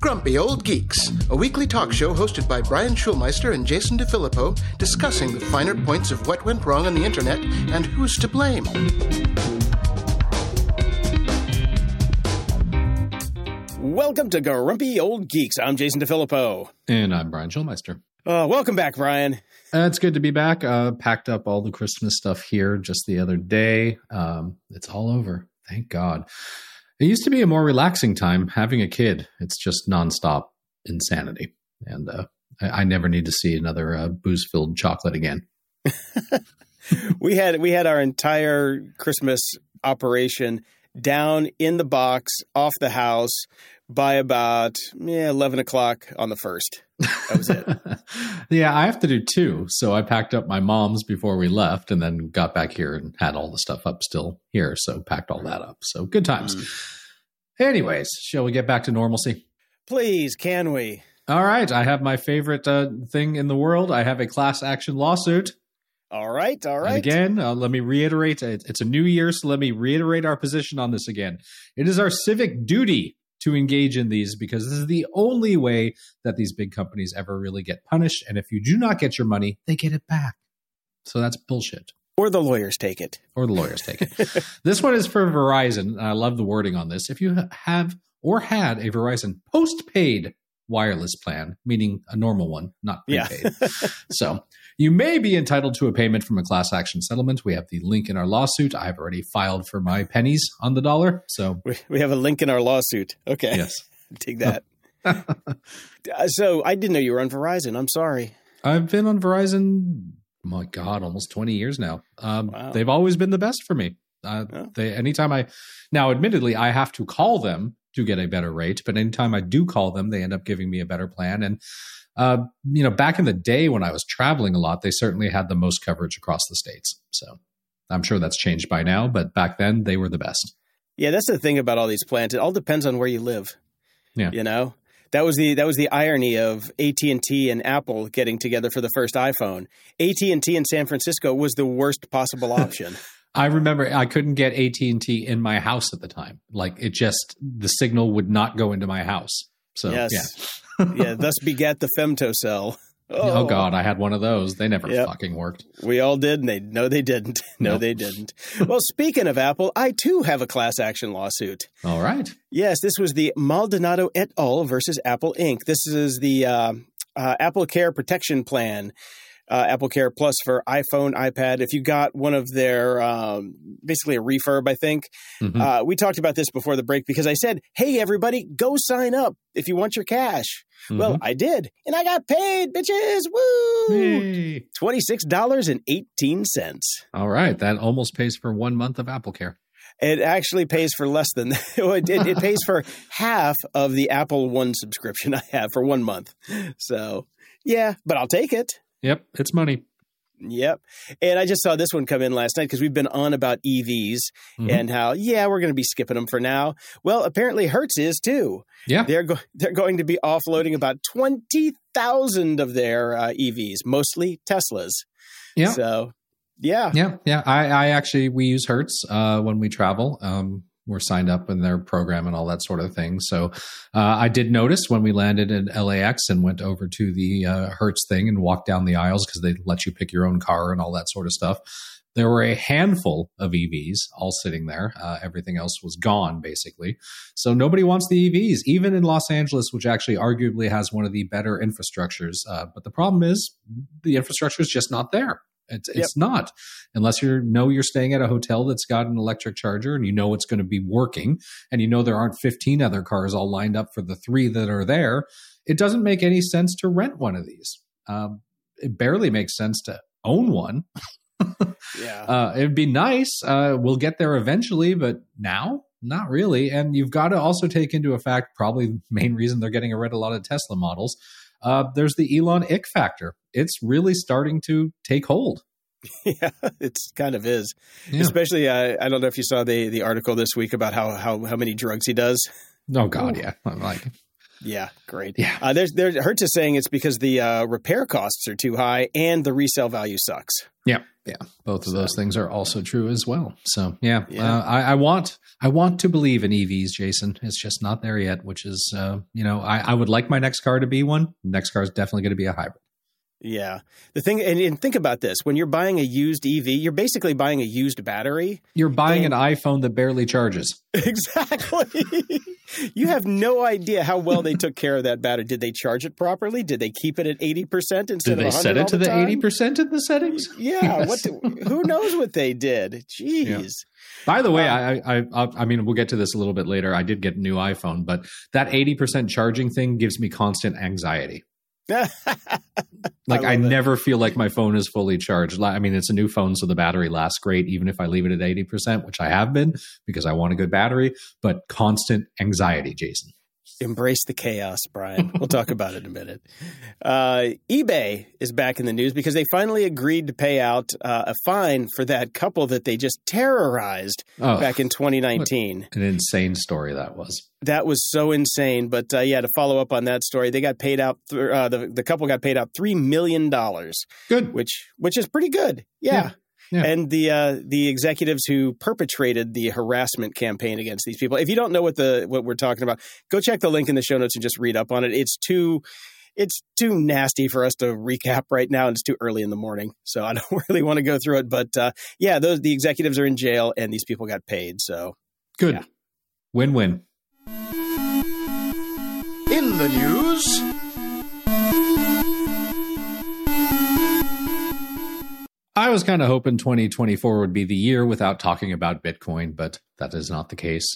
Grumpy Old Geeks, a weekly talk show hosted by Brian Schulmeister and Jason DeFilippo, discussing the finer points of what went wrong on the internet and who's to blame. Welcome to Grumpy Old Geeks. I'm Jason DeFilippo. And I'm Brian Schulmeister. Uh, welcome back, Brian. Uh, it's good to be back. Uh, packed up all the Christmas stuff here just the other day. Um, it's all over. Thank God. It used to be a more relaxing time having a kid. It's just nonstop insanity. And uh, I, I, never need to see another uh, booze filled chocolate again. we had we had our entire Christmas operation down in the box off the house by about yeah, 11 o'clock on the first. That was it. yeah, I have to do two. So I packed up my mom's before we left and then got back here and had all the stuff up still here. So packed all that up. So good times. Mm. Anyways, shall we get back to normalcy? Please, can we? All right. I have my favorite uh, thing in the world. I have a class action lawsuit. All right, all right. And again, uh, let me reiterate it's a new year, so let me reiterate our position on this again. It is our civic duty to engage in these because this is the only way that these big companies ever really get punished. And if you do not get your money, they get it back. So that's bullshit. Or the lawyers take it. Or the lawyers take it. this one is for Verizon. I love the wording on this. If you have or had a Verizon postpaid wireless plan, meaning a normal one, not prepaid. Yeah. so you may be entitled to a payment from a class action settlement. We have the link in our lawsuit. I've already filed for my pennies on the dollar. So we, we have a link in our lawsuit. Okay. Yes. Take that. Uh, so I didn't know you were on Verizon. I'm sorry. I've been on Verizon, my God, almost 20 years now. Um, wow. They've always been the best for me. Uh, oh. They anytime I now, admittedly, I have to call them to get a better rate, but anytime I do call them, they end up giving me a better plan. And uh, you know, back in the day when I was traveling a lot, they certainly had the most coverage across the states. So I'm sure that's changed by now, but back then they were the best. Yeah, that's the thing about all these plans. It all depends on where you live. Yeah, you know, that was the that was the irony of AT and Apple getting together for the first iPhone. AT and T in San Francisco was the worst possible option. I remember I couldn't get AT and T in my house at the time. Like it just the signal would not go into my house. So yes. yeah yeah, thus begat the femtocell. Oh. oh. God, I had one of those. They never yep. fucking worked. We all did, and they no, they didn't. No, nope. they didn't. well, speaking of Apple, I too have a class action lawsuit. All right. Yes, this was the Maldonado et al. versus Apple Inc. This is the uh, uh, Apple Care Protection Plan uh, Apple Care Plus for iPhone, iPad. If you got one of their, um, basically a refurb, I think. Mm-hmm. Uh, we talked about this before the break because I said, hey, everybody, go sign up if you want your cash. Mm-hmm. Well, I did, and I got paid, bitches. Woo! Hey. $26.18. All right. That almost pays for one month of Apple Care. It actually pays for less than it, it, it pays for half of the Apple One subscription I have for one month. So, yeah, but I'll take it. Yep, it's money. Yep. And I just saw this one come in last night because we've been on about EVs mm-hmm. and how, yeah, we're going to be skipping them for now. Well, apparently Hertz is too. Yeah. They're, go- they're going to be offloading about 20,000 of their uh, EVs, mostly Teslas. Yeah. So, yeah. Yeah. Yeah. I, I actually, we use Hertz uh, when we travel. Um, were signed up in their program and all that sort of thing. So uh, I did notice when we landed in LAX and went over to the uh, Hertz thing and walked down the aisles because they let you pick your own car and all that sort of stuff. There were a handful of EVs all sitting there. Uh, everything else was gone, basically. So nobody wants the EVs, even in Los Angeles, which actually arguably has one of the better infrastructures. Uh, but the problem is the infrastructure is just not there. It's, yep. it's not unless you know you're staying at a hotel that's got an electric charger and you know it's going to be working and you know there aren't 15 other cars all lined up for the three that are there. It doesn't make any sense to rent one of these. Um, it barely makes sense to own one. yeah, uh, it'd be nice. Uh, we'll get there eventually, but now, not really. And you've got to also take into effect probably the main reason they're getting rid of a lot of Tesla models. Uh, there's the Elon ick factor. It's really starting to take hold. Yeah, it's kind of is. Yeah. Especially, uh, I don't know if you saw the the article this week about how how how many drugs he does. Oh God, yeah. I'm like, yeah, great. Yeah, uh, there's there's Hertz is saying it's because the uh, repair costs are too high and the resale value sucks. Yeah, yeah. Both of those things are also true as well. So yeah, yeah. Uh, I, I, want I want to believe in EVs, Jason. It's just not there yet. Which is, uh, you know, I, I would like my next car to be one. Next car is definitely going to be a hybrid. Yeah. The thing, and, and, think about this when you're buying a used EV, you're basically buying a used battery. You're buying and, an iPhone that barely charges. Exactly. you have no idea how well they took care of that battery. Did they charge it properly? Did they keep it at 80% instead did they set it to the, the 80% in the settings? Yeah. Yes. What? The, who knows what they did? Jeez. Yeah. By the way, um, I, I, I mean, we'll get to this a little bit later. I did get a new iPhone, but that 80% charging thing gives me constant anxiety. like I, I never feel like my phone is fully charged. I mean, it's a new phone, so the battery lasts great, even if I leave it at eighty percent, which I have been because I want a good battery. But constant anxiety, Jason embrace the chaos, Brian. We'll talk about it in a minute. Uh, eBay is back in the news because they finally agreed to pay out uh, a fine for that couple that they just terrorized oh, back in 2019. An insane story that was. That was so insane. But uh, yeah, to follow up on that story, they got paid out. Th- uh, the the couple got paid out three million dollars. Good, which which is pretty good. yeah. yeah. Yeah. and the uh, the executives who perpetrated the harassment campaign against these people. If you don't know what the what we're talking about, go check the link in the show notes and just read up on it. It's too it's too nasty for us to recap right now, and it's too early in the morning, so I don't really want to go through it. But uh, yeah, those the executives are in jail, and these people got paid. So good, yeah. win win. In the news. I was kind of hoping 2024 would be the year without talking about Bitcoin, but that is not the case.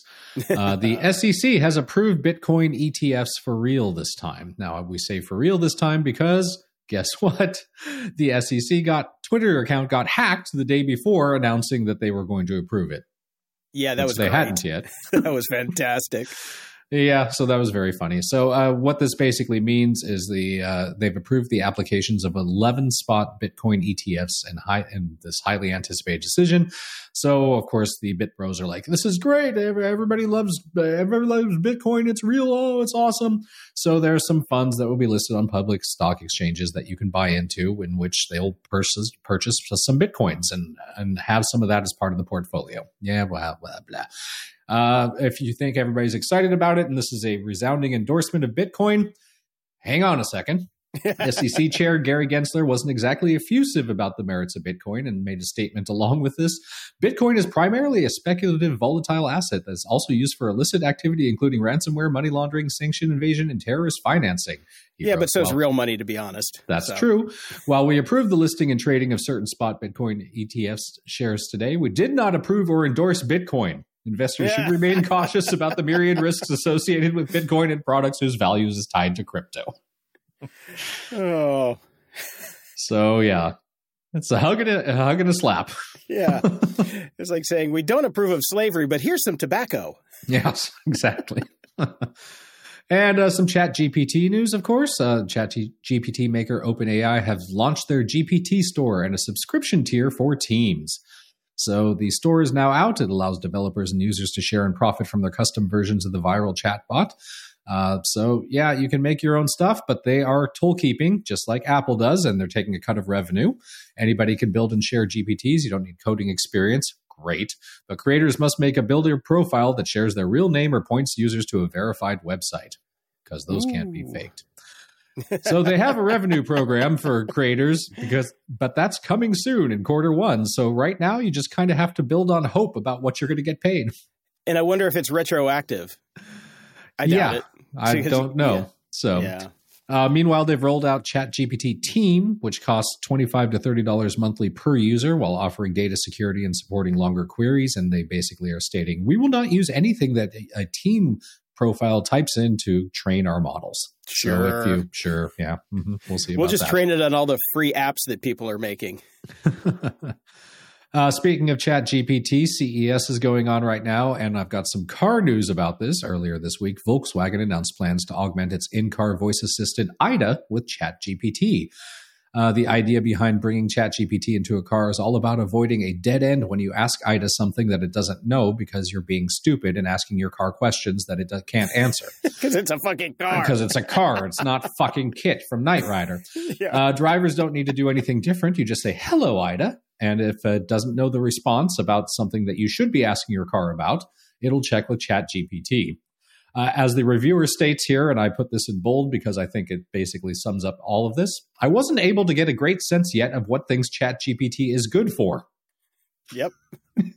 Uh, the SEC has approved Bitcoin ETFs for real this time. Now, we say for real this time because guess what? The SEC got Twitter account got hacked the day before announcing that they were going to approve it. Yeah, that was they great. hadn't yet. that was fantastic. Yeah, so that was very funny. So uh, what this basically means is the uh, they've approved the applications of 11 spot Bitcoin ETFs in, high, in this highly anticipated decision. So of course the Bit Bros are like, "This is great! Everybody loves everybody loves Bitcoin. It's real. Oh, it's awesome!" So there are some funds that will be listed on public stock exchanges that you can buy into, in which they'll purchase purchase some bitcoins and and have some of that as part of the portfolio. Yeah, blah blah blah. Uh, if you think everybody's excited about it and this is a resounding endorsement of Bitcoin, hang on a second. SEC Chair Gary Gensler wasn't exactly effusive about the merits of Bitcoin and made a statement along with this. Bitcoin is primarily a speculative, volatile asset that's also used for illicit activity, including ransomware, money laundering, sanction evasion, and terrorist financing. yeah, wrote, but so is real money, to be honest. That's so. true. While we approve the listing and trading of certain spot Bitcoin ETFs shares today, we did not approve or endorse Bitcoin. Investors yeah. should remain cautious about the myriad risks associated with Bitcoin and products whose values is tied to crypto. Oh. So yeah. It's a hug and a, a hug and a slap. Yeah. it's like saying we don't approve of slavery, but here's some tobacco. Yes, exactly. and uh, some Chat GPT news, of course. Uh, Chat GPT maker OpenAI have launched their GPT store and a subscription tier for teams. So the store is now out. It allows developers and users to share and profit from their custom versions of the viral chatbot. Uh, so yeah, you can make your own stuff, but they are tool keeping, just like Apple does, and they're taking a cut of revenue. Anybody can build and share GPTs. You don't need coding experience. Great. But creators must make a builder profile that shares their real name or points users to a verified website because those Ooh. can't be faked so they have a revenue program for creators because but that's coming soon in quarter 1 so right now you just kind of have to build on hope about what you're going to get paid and i wonder if it's retroactive i doubt yeah, it i don't know yeah. so yeah. Uh, meanwhile, they've rolled out ChatGPT Team, which costs 25 to $30 monthly per user while offering data security and supporting longer queries. And they basically are stating, we will not use anything that a team profile types in to train our models. Sure. So if you, sure. Yeah. Mm-hmm. We'll see. We'll just that. train it on all the free apps that people are making. Uh, speaking of Chat GPT, CES is going on right now, and I've got some car news about this. Earlier this week, Volkswagen announced plans to augment its in car voice assistant IDA with Chat GPT. Uh, the idea behind bringing ChatGPT into a car is all about avoiding a dead end when you ask IDA something that it doesn't know because you're being stupid and asking your car questions that it can't answer. Because it's a fucking car. Because it's a car. It's not fucking Kit from Knight Rider. Yeah. Uh, drivers don't need to do anything different. You just say, hello, IDA. And if it doesn't know the response about something that you should be asking your car about, it'll check with ChatGPT. Uh, as the reviewer states here, and I put this in bold because I think it basically sums up all of this, I wasn't able to get a great sense yet of what things ChatGPT is good for. Yep.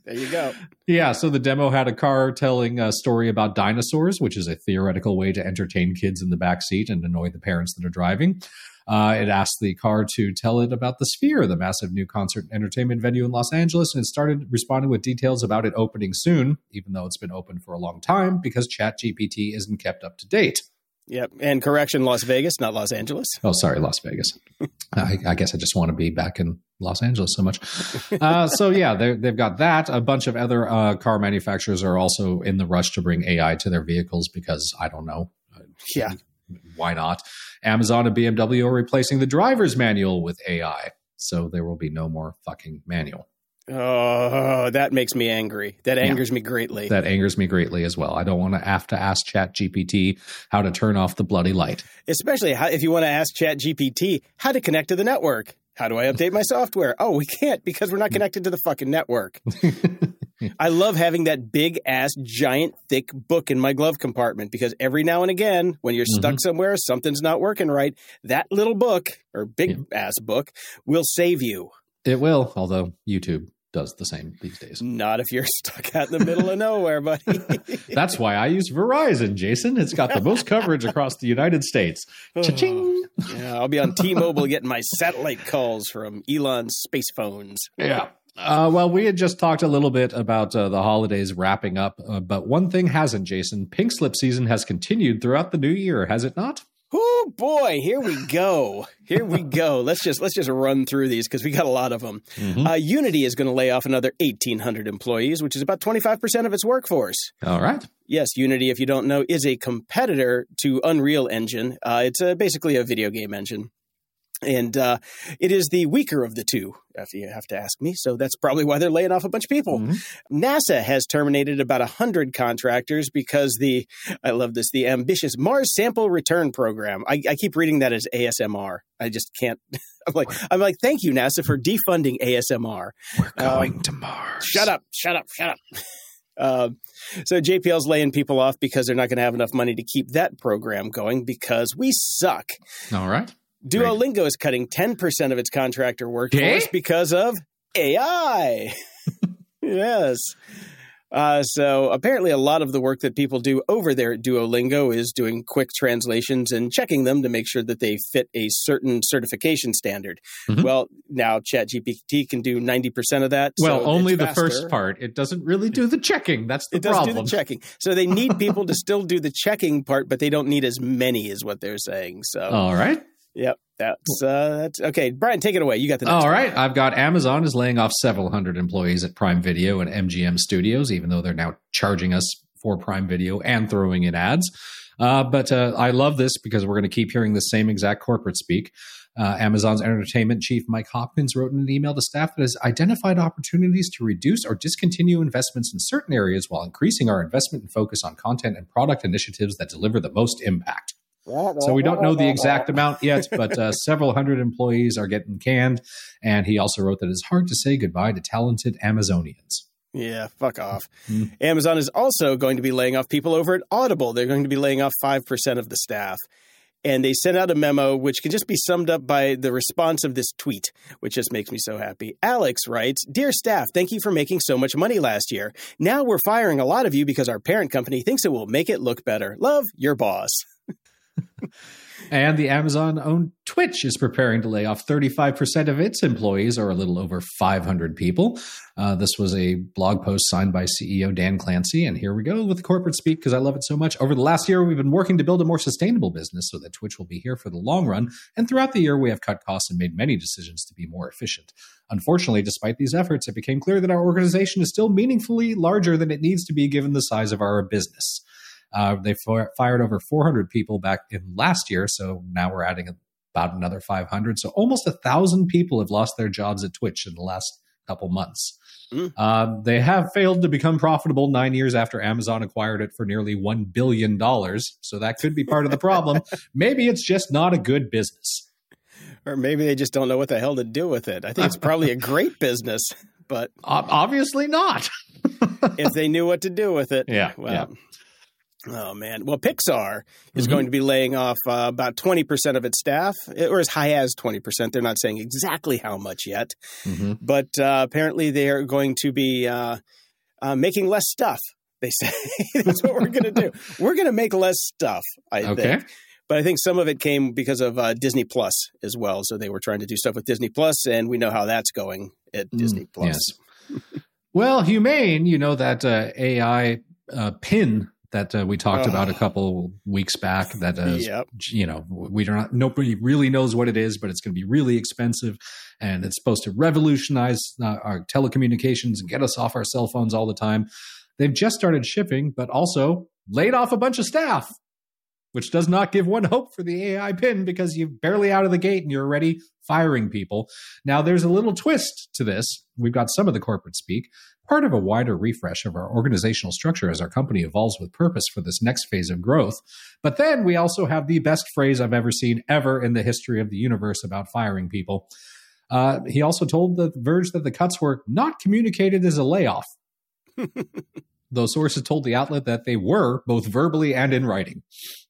There you go. yeah. So the demo had a car telling a story about dinosaurs, which is a theoretical way to entertain kids in the back seat and annoy the parents that are driving. Uh, it asked the car to tell it about the Sphere, the massive new concert entertainment venue in Los Angeles, and it started responding with details about it opening soon, even though it's been open for a long time because ChatGPT isn't kept up to date. Yep. And correction, Las Vegas, not Los Angeles. Oh, sorry, Las Vegas. I, I, guess I just want to be back in Los Angeles so much. Uh, so, yeah, they've got that. A bunch of other uh, car manufacturers are also in the rush to bring AI to their vehicles because I don't know. Yeah why not? Amazon and BMW are replacing the driver's manual with AI. So there will be no more fucking manual. Oh, that makes me angry. That angers yeah, me greatly. That angers me greatly as well. I don't want to have to ask Chat GPT how to turn off the bloody light. Especially how, if you want to ask Chat GPT how to connect to the network. How do I update my software? Oh, we can't because we're not connected to the fucking network. I love having that big ass, giant, thick book in my glove compartment because every now and again, when you're stuck mm-hmm. somewhere, something's not working right, that little book or big yeah. ass book will save you. It will, although YouTube does the same these days. Not if you're stuck out in the middle of nowhere, buddy. That's why I use Verizon, Jason. It's got the most coverage across the United States. Cha-ching! yeah, I'll be on T-Mobile getting my satellite calls from Elon's space phones. Yeah. Uh, well, we had just talked a little bit about uh, the holidays wrapping up, uh, but one thing hasn't, Jason. Pink slip season has continued throughout the new year, has it not? Oh boy, here we go. Here we go. let's just let's just run through these because we got a lot of them. Mm-hmm. Uh, Unity is going to lay off another 1,800 employees, which is about 25 percent of its workforce. All right. Yes, Unity, if you don't know, is a competitor to Unreal Engine. Uh, it's a, basically a video game engine and uh, it is the weaker of the two, if you have to ask me. So that's probably why they're laying off a bunch of people. Mm-hmm. NASA has terminated about hundred contractors because the I love this the ambitious Mars Sample Return Program. I, I keep reading that as ASMR. I just can't. I'm like I'm like thank you NASA for defunding ASMR. We're going um, to Mars. Shut up! Shut up! Shut up! Uh, so JPL's laying people off because they're not going to have enough money to keep that program going because we suck. All right. Duolingo Great. is cutting 10% of its contractor workforce because of AI. yes. Uh, so apparently, a lot of the work that people do over there at Duolingo is doing quick translations and checking them to make sure that they fit a certain certification standard. Mm-hmm. Well, now ChatGPT can do ninety percent of that. Well, so only the first part. It doesn't really do the checking. That's the it problem. It does do the checking. So they need people to still do the checking part, but they don't need as many, is what they're saying. So all right. Yep. That's uh, that's okay. Brian, take it away. You got the next All right. One. I've got Amazon is laying off several hundred employees at Prime Video and MGM Studios, even though they're now charging us for Prime Video and throwing in ads. Uh, but uh, I love this because we're going to keep hearing the same exact corporate speak. Uh, Amazon's entertainment chief Mike Hopkins wrote in an email to staff that has identified opportunities to reduce or discontinue investments in certain areas while increasing our investment and focus on content and product initiatives that deliver the most impact. So we don't know the exact amount yet, but uh, several hundred employees are getting canned. And he also wrote that it's hard to say goodbye to talented Amazonians. Yeah, fuck off. Mm. Amazon is also going to be laying off people over at Audible. They're going to be laying off 5% of the staff. And they sent out a memo which can just be summed up by the response of this tweet, which just makes me so happy. Alex writes Dear staff, thank you for making so much money last year. Now we're firing a lot of you because our parent company thinks it will make it look better. Love, your boss. and the Amazon owned Twitch is preparing to lay off 35% of its employees, or a little over 500 people. Uh, this was a blog post signed by CEO Dan Clancy. And here we go with the corporate speak because I love it so much. Over the last year, we've been working to build a more sustainable business so that Twitch will be here for the long run. And throughout the year, we have cut costs and made many decisions to be more efficient. Unfortunately, despite these efforts, it became clear that our organization is still meaningfully larger than it needs to be given the size of our business. Uh, they fired over 400 people back in last year, so now we're adding about another 500. So almost a thousand people have lost their jobs at Twitch in the last couple months. Mm. Uh, they have failed to become profitable nine years after Amazon acquired it for nearly $1 billion. So that could be part of the problem. Maybe it's just not a good business. Or maybe they just don't know what the hell to do with it. I think it's probably a great business, but obviously not. if they knew what to do with it. Yeah. Well, yeah. Oh man! Well, Pixar is mm-hmm. going to be laying off uh, about twenty percent of its staff, or as high as twenty percent. They're not saying exactly how much yet, mm-hmm. but uh, apparently they are going to be uh, uh making less stuff. They say that's what we're going to do. We're going to make less stuff. I okay. think, but I think some of it came because of uh, Disney Plus as well. So they were trying to do stuff with Disney Plus, and we know how that's going at mm, Disney Plus. Yes. well, Humane, you know that uh, AI pin that uh, we talked oh. about a couple weeks back. That is, yep. you know, we don't. Nobody really knows what it is, but it's going to be really expensive, and it's supposed to revolutionize uh, our telecommunications and get us off our cell phones all the time. They've just started shipping, but also laid off a bunch of staff, which does not give one hope for the AI pin because you're barely out of the gate and you're already firing people. Now, there's a little twist to this. We've got some of the corporate speak part of a wider refresh of our organizational structure as our company evolves with purpose for this next phase of growth. But then we also have the best phrase I've ever seen ever in the history of the universe about firing people. Uh, he also told The Verge that the cuts were not communicated as a layoff. Those sources told the outlet that they were both verbally and in writing.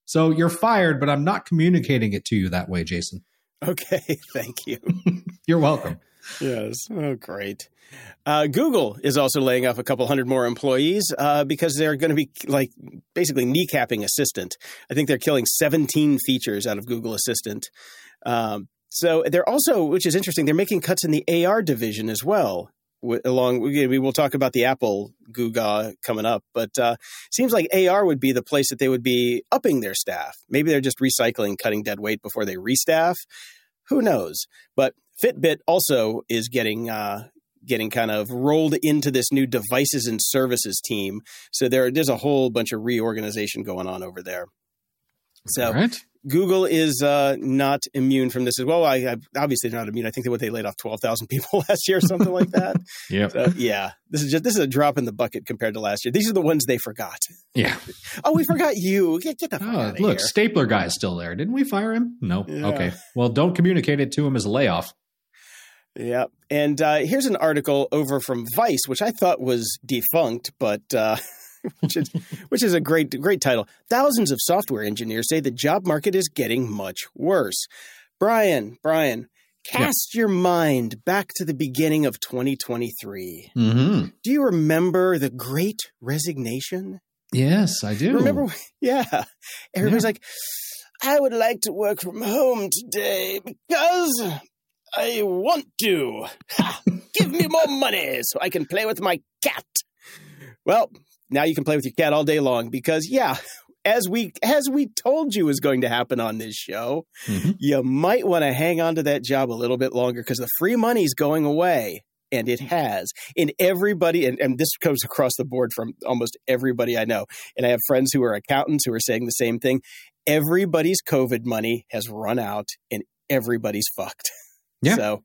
So you're fired, but I'm not communicating it to you that way, Jason. Okay, thank you. you're welcome yes. Oh, great. Uh, Google is also laying off a couple hundred more employees uh, because they're going to be like basically kneecapping Assistant. I think they're killing 17 features out of Google Assistant. Um, so they're also, which is interesting, they're making cuts in the AR division as well. Along, we will talk about the Apple Googa coming up, but uh, seems like AR would be the place that they would be upping their staff. Maybe they're just recycling, cutting dead weight before they restaff. Who knows? But Fitbit also is getting uh, getting kind of rolled into this new devices and services team. So there, there's a whole bunch of reorganization going on over there. So right. Google is uh, not immune from this as well. I, I obviously not immune. I think they what they laid off twelve thousand people last year, or something like that. yeah, so, yeah. This is just this is a drop in the bucket compared to last year. These are the ones they forgot. Yeah. oh, we forgot you. Get, get the fuck oh, out of look, here. Stapler guy's still there. Didn't we fire him? No. Yeah. Okay. Well, don't communicate it to him as a layoff. Yeah. And uh, here's an article over from Vice, which I thought was defunct, but uh, which is which is a great great title. Thousands of software engineers say the job market is getting much worse. Brian, Brian, cast yeah. your mind back to the beginning of 2023. Mm-hmm. Do you remember the Great Resignation? Yes, I do. Remember? Yeah. Everybody's yeah. like, I would like to work from home today because I want to. Ha, give me more money so I can play with my cat. Well, now you can play with your cat all day long because yeah, as we as we told you was going to happen on this show, mm-hmm. you might want to hang on to that job a little bit longer because the free money's going away. And it has. And everybody, and, and this comes across the board from almost everybody I know. And I have friends who are accountants who are saying the same thing. Everybody's COVID money has run out and everybody's fucked. Yeah. So,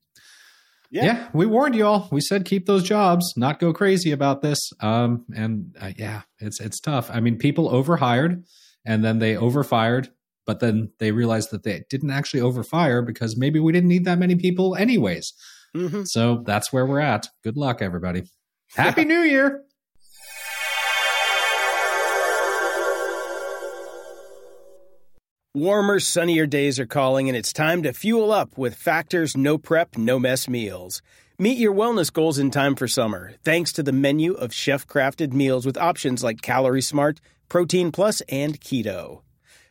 yeah. yeah. we warned you all. We said keep those jobs, not go crazy about this. Um, and uh, yeah, it's it's tough. I mean, people overhired and then they overfired, but then they realized that they didn't actually overfire because maybe we didn't need that many people anyways. Mm-hmm. So that's where we're at. Good luck, everybody. Happy New Year. Warmer, sunnier days are calling, and it's time to fuel up with Factor's no prep, no mess meals. Meet your wellness goals in time for summer, thanks to the menu of chef crafted meals with options like Calorie Smart, Protein Plus, and Keto.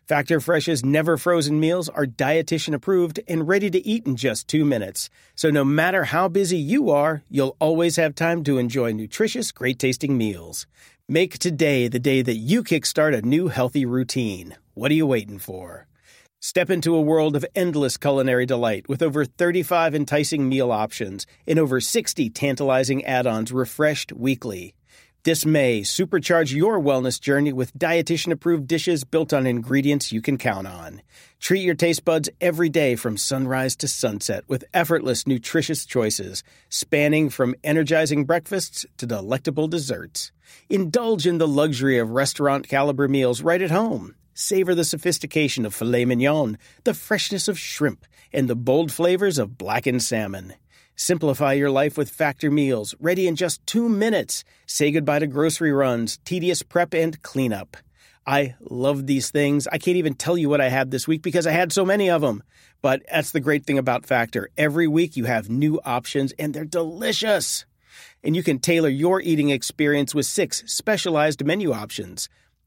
Factor Fresh's never frozen meals are dietitian approved and ready to eat in just two minutes. So no matter how busy you are, you'll always have time to enjoy nutritious, great tasting meals. Make today the day that you kickstart a new healthy routine. What are you waiting for? Step into a world of endless culinary delight with over 35 enticing meal options and over 60 tantalizing add ons refreshed weekly. This May, supercharge your wellness journey with dietitian approved dishes built on ingredients you can count on. Treat your taste buds every day from sunrise to sunset with effortless, nutritious choices, spanning from energizing breakfasts to delectable desserts. Indulge in the luxury of restaurant caliber meals right at home. Savor the sophistication of filet mignon, the freshness of shrimp, and the bold flavors of blackened salmon. Simplify your life with Factor meals, ready in just two minutes. Say goodbye to grocery runs, tedious prep, and cleanup. I love these things. I can't even tell you what I had this week because I had so many of them. But that's the great thing about Factor. Every week you have new options and they're delicious. And you can tailor your eating experience with six specialized menu options.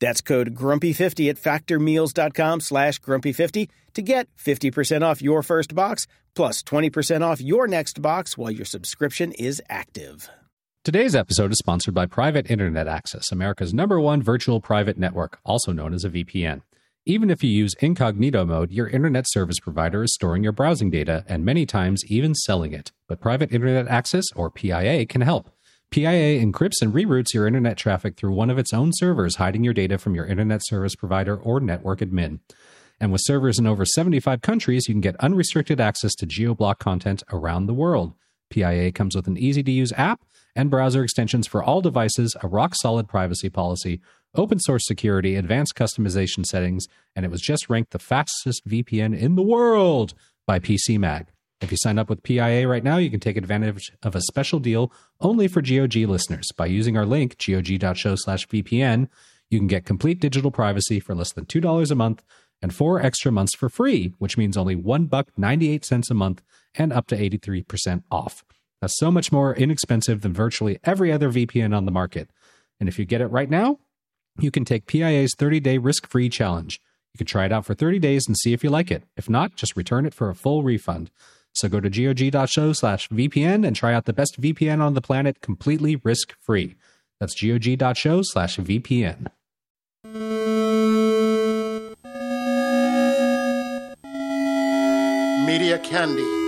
That's code grumpy50 at factormeals.com slash grumpy50 to get 50% off your first box plus 20% off your next box while your subscription is active. Today's episode is sponsored by Private Internet Access, America's number one virtual private network, also known as a VPN. Even if you use incognito mode, your internet service provider is storing your browsing data and many times even selling it. But Private Internet Access, or PIA, can help. PIA encrypts and reroutes your internet traffic through one of its own servers, hiding your data from your internet service provider or network admin. And with servers in over 75 countries, you can get unrestricted access to geoblock content around the world. PIA comes with an easy to use app and browser extensions for all devices, a rock solid privacy policy, open source security, advanced customization settings, and it was just ranked the fastest VPN in the world by PC Mag. If you sign up with PIA right now, you can take advantage of a special deal only for GOG listeners. By using our link, gog.show slash VPN, you can get complete digital privacy for less than $2 a month and four extra months for free, which means only one buck 98 cents a month and up to 83% off. That's so much more inexpensive than virtually every other VPN on the market. And if you get it right now, you can take PIA's 30-day risk-free challenge. You can try it out for 30 days and see if you like it. If not, just return it for a full refund. So go to gog.show slash VPN and try out the best VPN on the planet completely risk-free. That's gog.show slash VPN. Media Candy.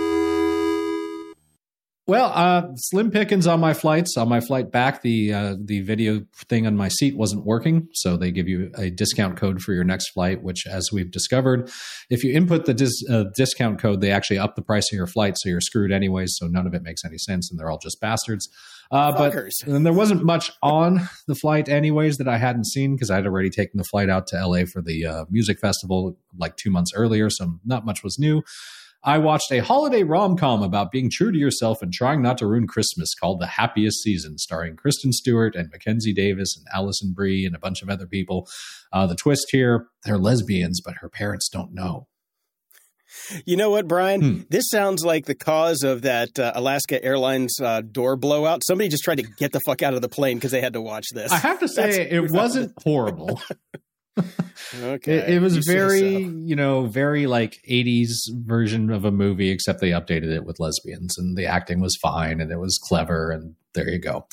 Well, uh, slim pickings on my flights. On my flight back, the uh, the video thing on my seat wasn't working, so they give you a discount code for your next flight. Which, as we've discovered, if you input the dis- uh, discount code, they actually up the price of your flight, so you're screwed anyways. So none of it makes any sense, and they're all just bastards. Uh, but and there wasn't much on the flight, anyways, that I hadn't seen because I'd already taken the flight out to LA for the uh, music festival like two months earlier, so not much was new. I watched a holiday rom com about being true to yourself and trying not to ruin Christmas called The Happiest Season, starring Kristen Stewart and Mackenzie Davis and Alison Brie and a bunch of other people. Uh, the twist here they're lesbians, but her parents don't know. You know what, Brian? Hmm. This sounds like the cause of that uh, Alaska Airlines uh, door blowout. Somebody just tried to get the fuck out of the plane because they had to watch this. I have to say, it wasn't horrible. okay. It, it was very, so. you know, very like 80s version of a movie, except they updated it with lesbians and the acting was fine and it was clever. And there you go.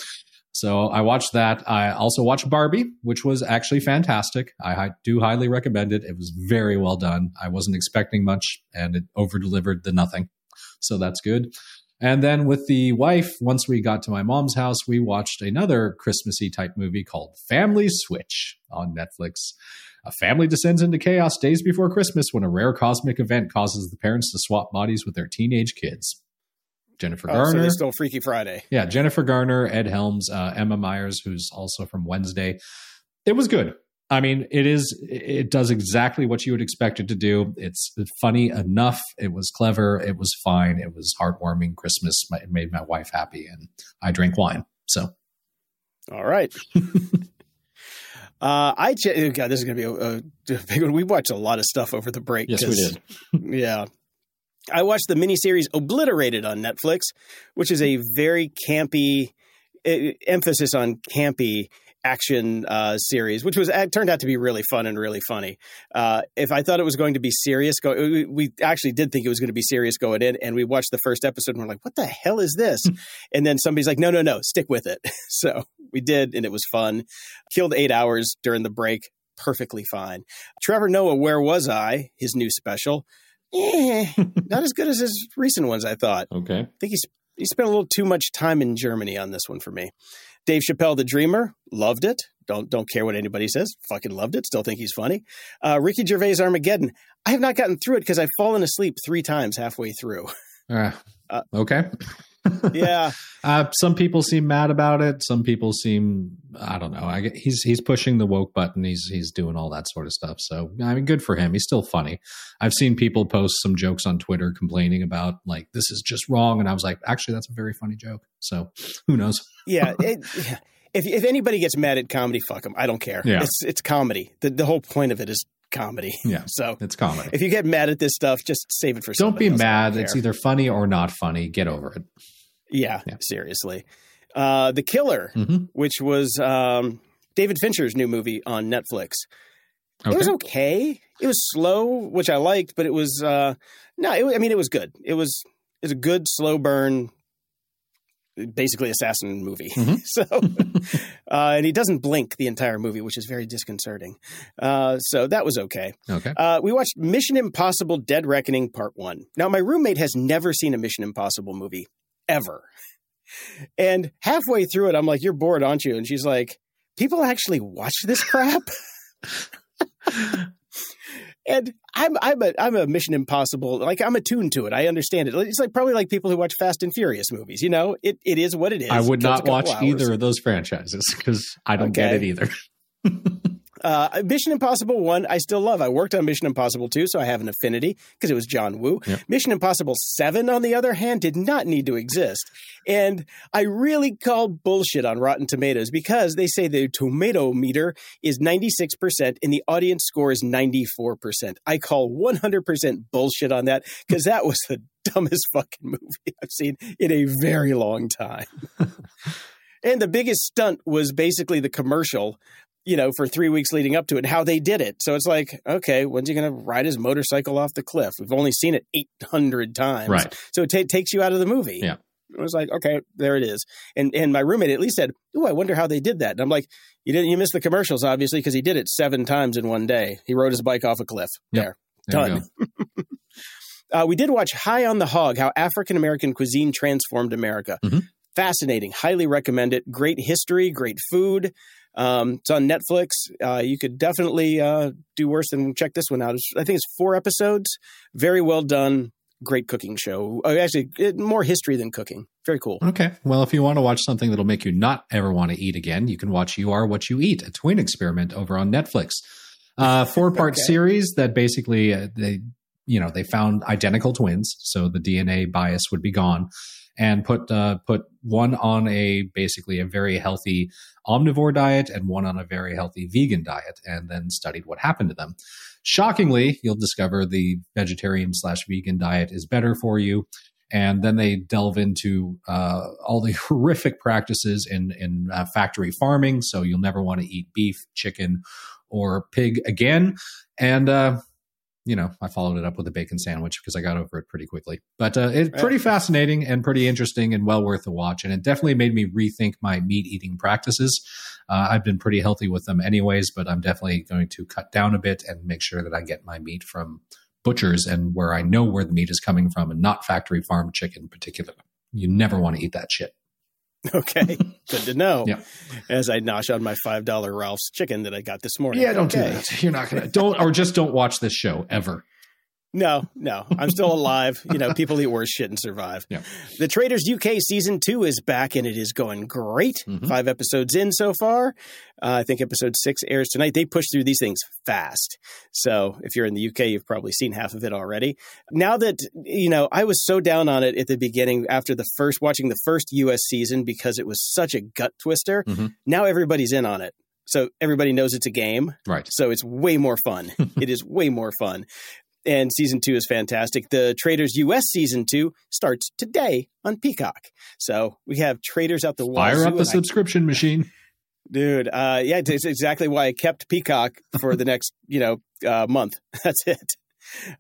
So I watched that. I also watched Barbie, which was actually fantastic. I do highly recommend it. It was very well done. I wasn't expecting much and it over delivered the nothing. So that's good. And then with the wife, once we got to my mom's house, we watched another Christmassy type movie called Family Switch on Netflix. A family descends into chaos days before Christmas when a rare cosmic event causes the parents to swap bodies with their teenage kids. Jennifer oh, Garner. So still Freaky Friday. Yeah, Jennifer Garner, Ed Helms, uh, Emma Myers, who's also from Wednesday. It was good. I mean, it is. It does exactly what you would expect it to do. It's funny enough. It was clever. It was fine. It was heartwarming. Christmas it made my wife happy, and I drink wine. So, all right. Uh, I ch- oh, God, this is going to be a, a, big one. We watched a lot of stuff over the break. Yes, we did. yeah, I watched the miniseries Obliterated on Netflix, which is a very campy uh, emphasis on campy action uh, series, which was uh, turned out to be really fun and really funny. Uh, if I thought it was going to be serious, go we, we actually did think it was going to be serious going in, and we watched the first episode and we're like, "What the hell is this?" and then somebody's like, "No, no, no, stick with it." so we did, and it was fun. Killed eight hours during the break, perfectly fine. Trevor Noah, where was I? His new special. Eh, not as good as his recent ones, I thought. Okay. I think he's he spent a little too much time in Germany on this one for me. Dave Chappelle, the Dreamer, loved it. Don't don't care what anybody says. Fucking loved it. Still think he's funny. Uh, Ricky Gervais Armageddon. I have not gotten through it because I've fallen asleep three times halfway through. Uh, uh, okay. Yeah. Uh, some people seem mad about it. Some people seem I don't know. I he's he's pushing the woke button. He's he's doing all that sort of stuff. So I mean, good for him. He's still funny. I've seen people post some jokes on Twitter complaining about like this is just wrong, and I was like, actually, that's a very funny joke. So who knows? yeah. It, if if anybody gets mad at comedy, fuck them. I don't care. Yeah. It's it's comedy. The the whole point of it is comedy. Yeah. So it's comedy. If you get mad at this stuff, just save it for. Don't be mad. It's either funny or not funny. Get over it. Yeah, yeah. seriously. Uh, the Killer, mm-hmm. which was um, David Fincher's new movie on Netflix. Okay. It was okay. It was slow, which I liked, but it was uh, no. It, I mean, it was good. It was it's a good slow burn, basically assassin movie. Mm-hmm. so, uh, and he doesn't blink the entire movie, which is very disconcerting. Uh, so that was okay. Okay. Uh, we watched Mission Impossible: Dead Reckoning Part One. Now, my roommate has never seen a Mission Impossible movie ever. And halfway through it, I'm like, "You're bored, aren't you?" And she's like, "People actually watch this crap." and I'm I'm a I'm a Mission Impossible like I'm attuned to it. I understand it. It's like probably like people who watch Fast and Furious movies. You know, it it is what it is. I would not watch either of those franchises because I don't okay. get it either. Uh, Mission Impossible 1, I still love. I worked on Mission Impossible 2, so I have an affinity because it was John Woo. Yep. Mission Impossible 7, on the other hand, did not need to exist. And I really call bullshit on Rotten Tomatoes because they say the tomato meter is 96% and the audience score is 94%. I call 100% bullshit on that because that was the dumbest fucking movie I've seen in a very long time. And the biggest stunt was basically the commercial you know, for three weeks leading up to it, how they did it. So it's like, okay, when's he going to ride his motorcycle off the cliff? We've only seen it 800 times. Right. So it t- takes you out of the movie. Yeah. It was like, okay, there it is. And and my roommate at least said, "Oh, I wonder how they did that." And I'm like, "You didn't. You missed the commercials, obviously, because he did it seven times in one day. He rode his bike off a cliff. Yep. There, there done." uh, we did watch High on the Hog: How African American Cuisine Transformed America. Mm-hmm. Fascinating. Highly recommend it. Great history. Great food. Um, it's on Netflix. Uh, you could definitely uh, do worse than check this one out. It's, I think it's four episodes. Very well done. Great cooking show. Uh, actually, it, more history than cooking. Very cool. Okay. Well, if you want to watch something that'll make you not ever want to eat again, you can watch You Are What You Eat, a twin experiment over on Netflix. Uh, four part okay. series that basically uh, they, you know, they found identical twins, so the DNA bias would be gone and put uh, put one on a basically a very healthy omnivore diet and one on a very healthy vegan diet, and then studied what happened to them. Shockingly, you'll discover the vegetarian slash vegan diet is better for you. And then they delve into uh, all the horrific practices in in uh, factory farming. So you'll never want to eat beef, chicken, or pig again. And uh, you know, I followed it up with a bacon sandwich because I got over it pretty quickly. But uh, it's pretty fascinating and pretty interesting and well worth a watch. And it definitely made me rethink my meat eating practices. Uh, I've been pretty healthy with them anyways, but I'm definitely going to cut down a bit and make sure that I get my meat from butchers and where I know where the meat is coming from and not factory farm chicken particularly. You never want to eat that shit. Okay, good to know. yeah. As I nosh on my five dollar Ralph's chicken that I got this morning. Yeah, don't okay. do that. You're not gonna don't or just don't watch this show ever. No, no, I'm still alive. You know, people eat worse shit and survive. Yeah. The Traitors UK season two is back and it is going great. Mhm. Five episodes in so far. Uh, I think episode six airs tonight. They push through these things fast. So if you're in the UK, you've probably seen half of it already. Now that, you know, I was so down on it at the beginning after the first, watching the first US season because it was such a gut twister. Mhm. Now everybody's in on it. So everybody knows it's a game. Right. So it's way more fun. it is way more fun. And season two is fantastic. The Traitors US season two starts today on Peacock. So we have Traitors out the Fire up the and I- subscription machine. dude. Uh, yeah, it's exactly why I kept Peacock for the next you know uh, month. That's it.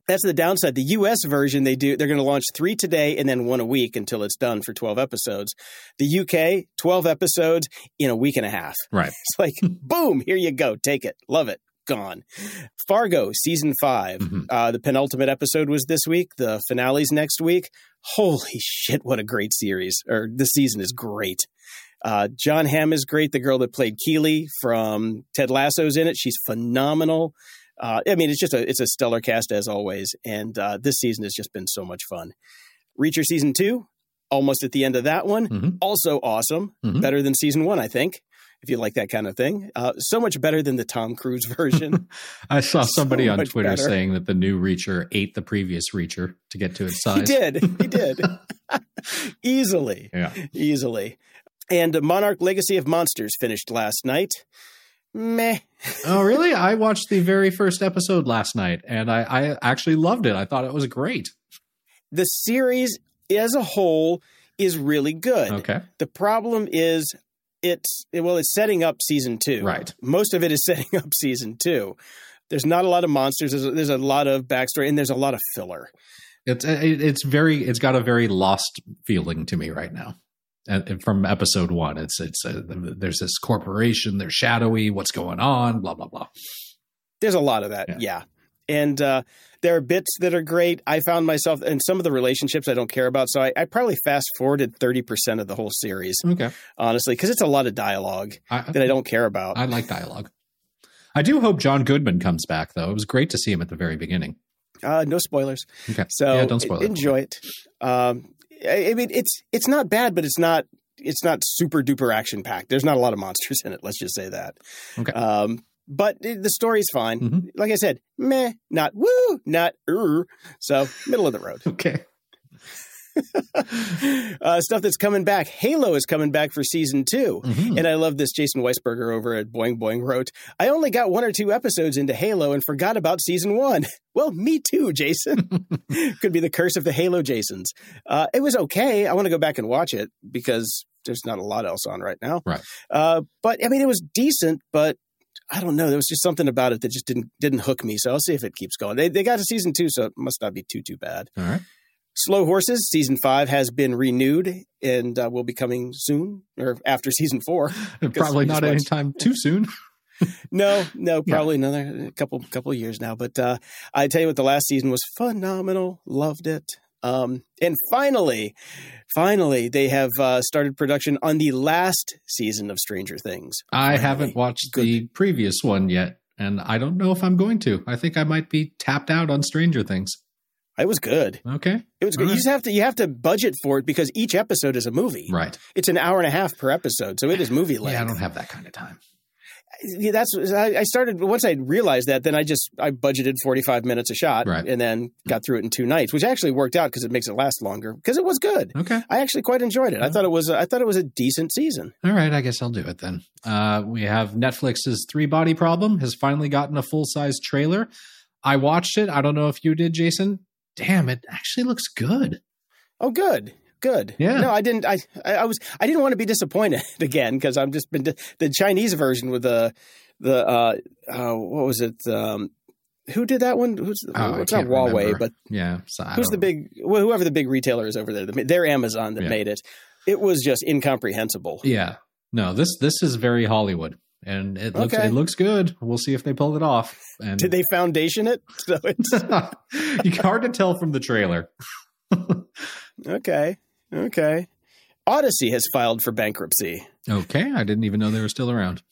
That's the downside. The US version they do they're going to launch 3 today and then one a week until it's done for 12 episodes. The UK 12 episodes in a week and a half. Right. It's like boom, here you go. Take it. Love it. Gone. Fargo season 5. Mhm. Uh, the penultimate episode was this week. The finale's next week. Holy shit, what a great series. Or this season is great. Uh, John Hamm is great. The girl that played Keeley from Ted Lasso's in it. She's phenomenal. Uh, I mean, it's just a it's a stellar cast as always, and uh, this season has just been so much fun. Reacher season two, almost at the end of that one, Mhm. also awesome. Mhm. Better than season one, I think. If you like that kind of thing, uh, so much better than the Tom Cruise version. I saw So somebody on Twitter better. saying that the new Reacher ate the previous Reacher to get to its size. he did, he did, easily. Yeah. easily. And Monarch Legacy of Monsters finished last night. Meh. Oh, really? I watched the very first episode last night, and I, I actually loved it. I thought it was great. The series as a whole is really good. Okay. The problem is it's well, it's setting up season two. Right. Most of it is setting up season two. There's not a lot of monsters. There's a, there's a lot of backstory, and there's a lot of filler. It's it's very it's got a very lost feeling to me right now. And and from episode one, it's it's uh, there's this corporation, they're shadowy. What's going on? Blah blah blah. There's a lot of that. Yeah. Yeah. And uh, there are bits that are great. I found myself in some of the relationships I don't care about. So I, I probably fast forwarded 30% of the whole series, Okay. honestly, because it's a lot of dialogue I, that I don't care about. I like dialogue. I do hope John Goodman comes back though. It was great to see him at the very beginning. Uh, no spoilers. Okay. So yeah, don't spoil it. enjoy it. Um, I, I mean, it's it's not bad, but it's not it's not super duper action packed. There's not a lot of monsters in it. Let's just say that. Okay. Um, but the story's fine. Mhm. Like I said, meh, not woo, not er. So middle of the road. Okay. uh, stuff that's coming back. Halo is coming back for season 2 Mhm. And I love this. Jason Weisberger over at Boing Boing wrote, I only got one or two episodes into Halo and forgot about season one. Well, me too, Jason. Could be the curse of the Halo Jasons. Uh, it was okay. I want to go back and watch it because there's not a lot else on right now. Right. Uh, but I mean, it was decent, but I don't know. There was just something about it that just didn't didn't hook me. So I'll see if it keeps going. They they got to season two, so it must not be too too bad. All right. Slow Horses season five has been renewed and uh, will be coming soon or after season four. Probably not watched- anytime too soon. No, no, probably another couple couple of years now. But uh, I tell you what, the last season was phenomenal. Loved it. Um, and finally, finally, they have uh, started production on the last season of Stranger Things. I Finally. haven't watched Good. the previous one yet, and I don't know if I'm going to. I think I might be tapped out on Stranger Things. It was good. Okay. It was good. All You just have to you have to budget for it because each episode is a movie. Right. It's an hour and a half per episode, so it is movie length. Yeah, I don't have that kind of time. Yeah, that's I, started once I realized that. Then I just I budgeted forty five minutes a shot, Right. and then got through it in two nights, which actually worked out because it makes it last longer. Because it was good. Okay. I actually quite enjoyed it. I thought it was a, I thought it was a decent season. All right. I guess I'll do it then. Uh, we have Netflix's Three Body Problem has finally gotten a full size trailer. I watched it. I don't know if you did, Jason. Damn, it actually looks good. Oh, good, good. Yeah. No, I didn't. I I was I didn't want to be disappointed again because I've just been the Chinese version with the the uh, uh what was it um. Who did that one? Who's Oh, it's not Huawei, remember. but Yeah. So who's the big well, whoever the big retailer is over there? the- They're Amazon that Yeah. made it. It was just incomprehensible. Yeah. No, this this is very Hollywood, and it looks Okay. it looks good. We'll see if they pull it off. And Did they foundation it? So it's hard to tell from the trailer. okay. Okay. Audacy has filed for bankruptcy. Okay, I didn't even know they were still around.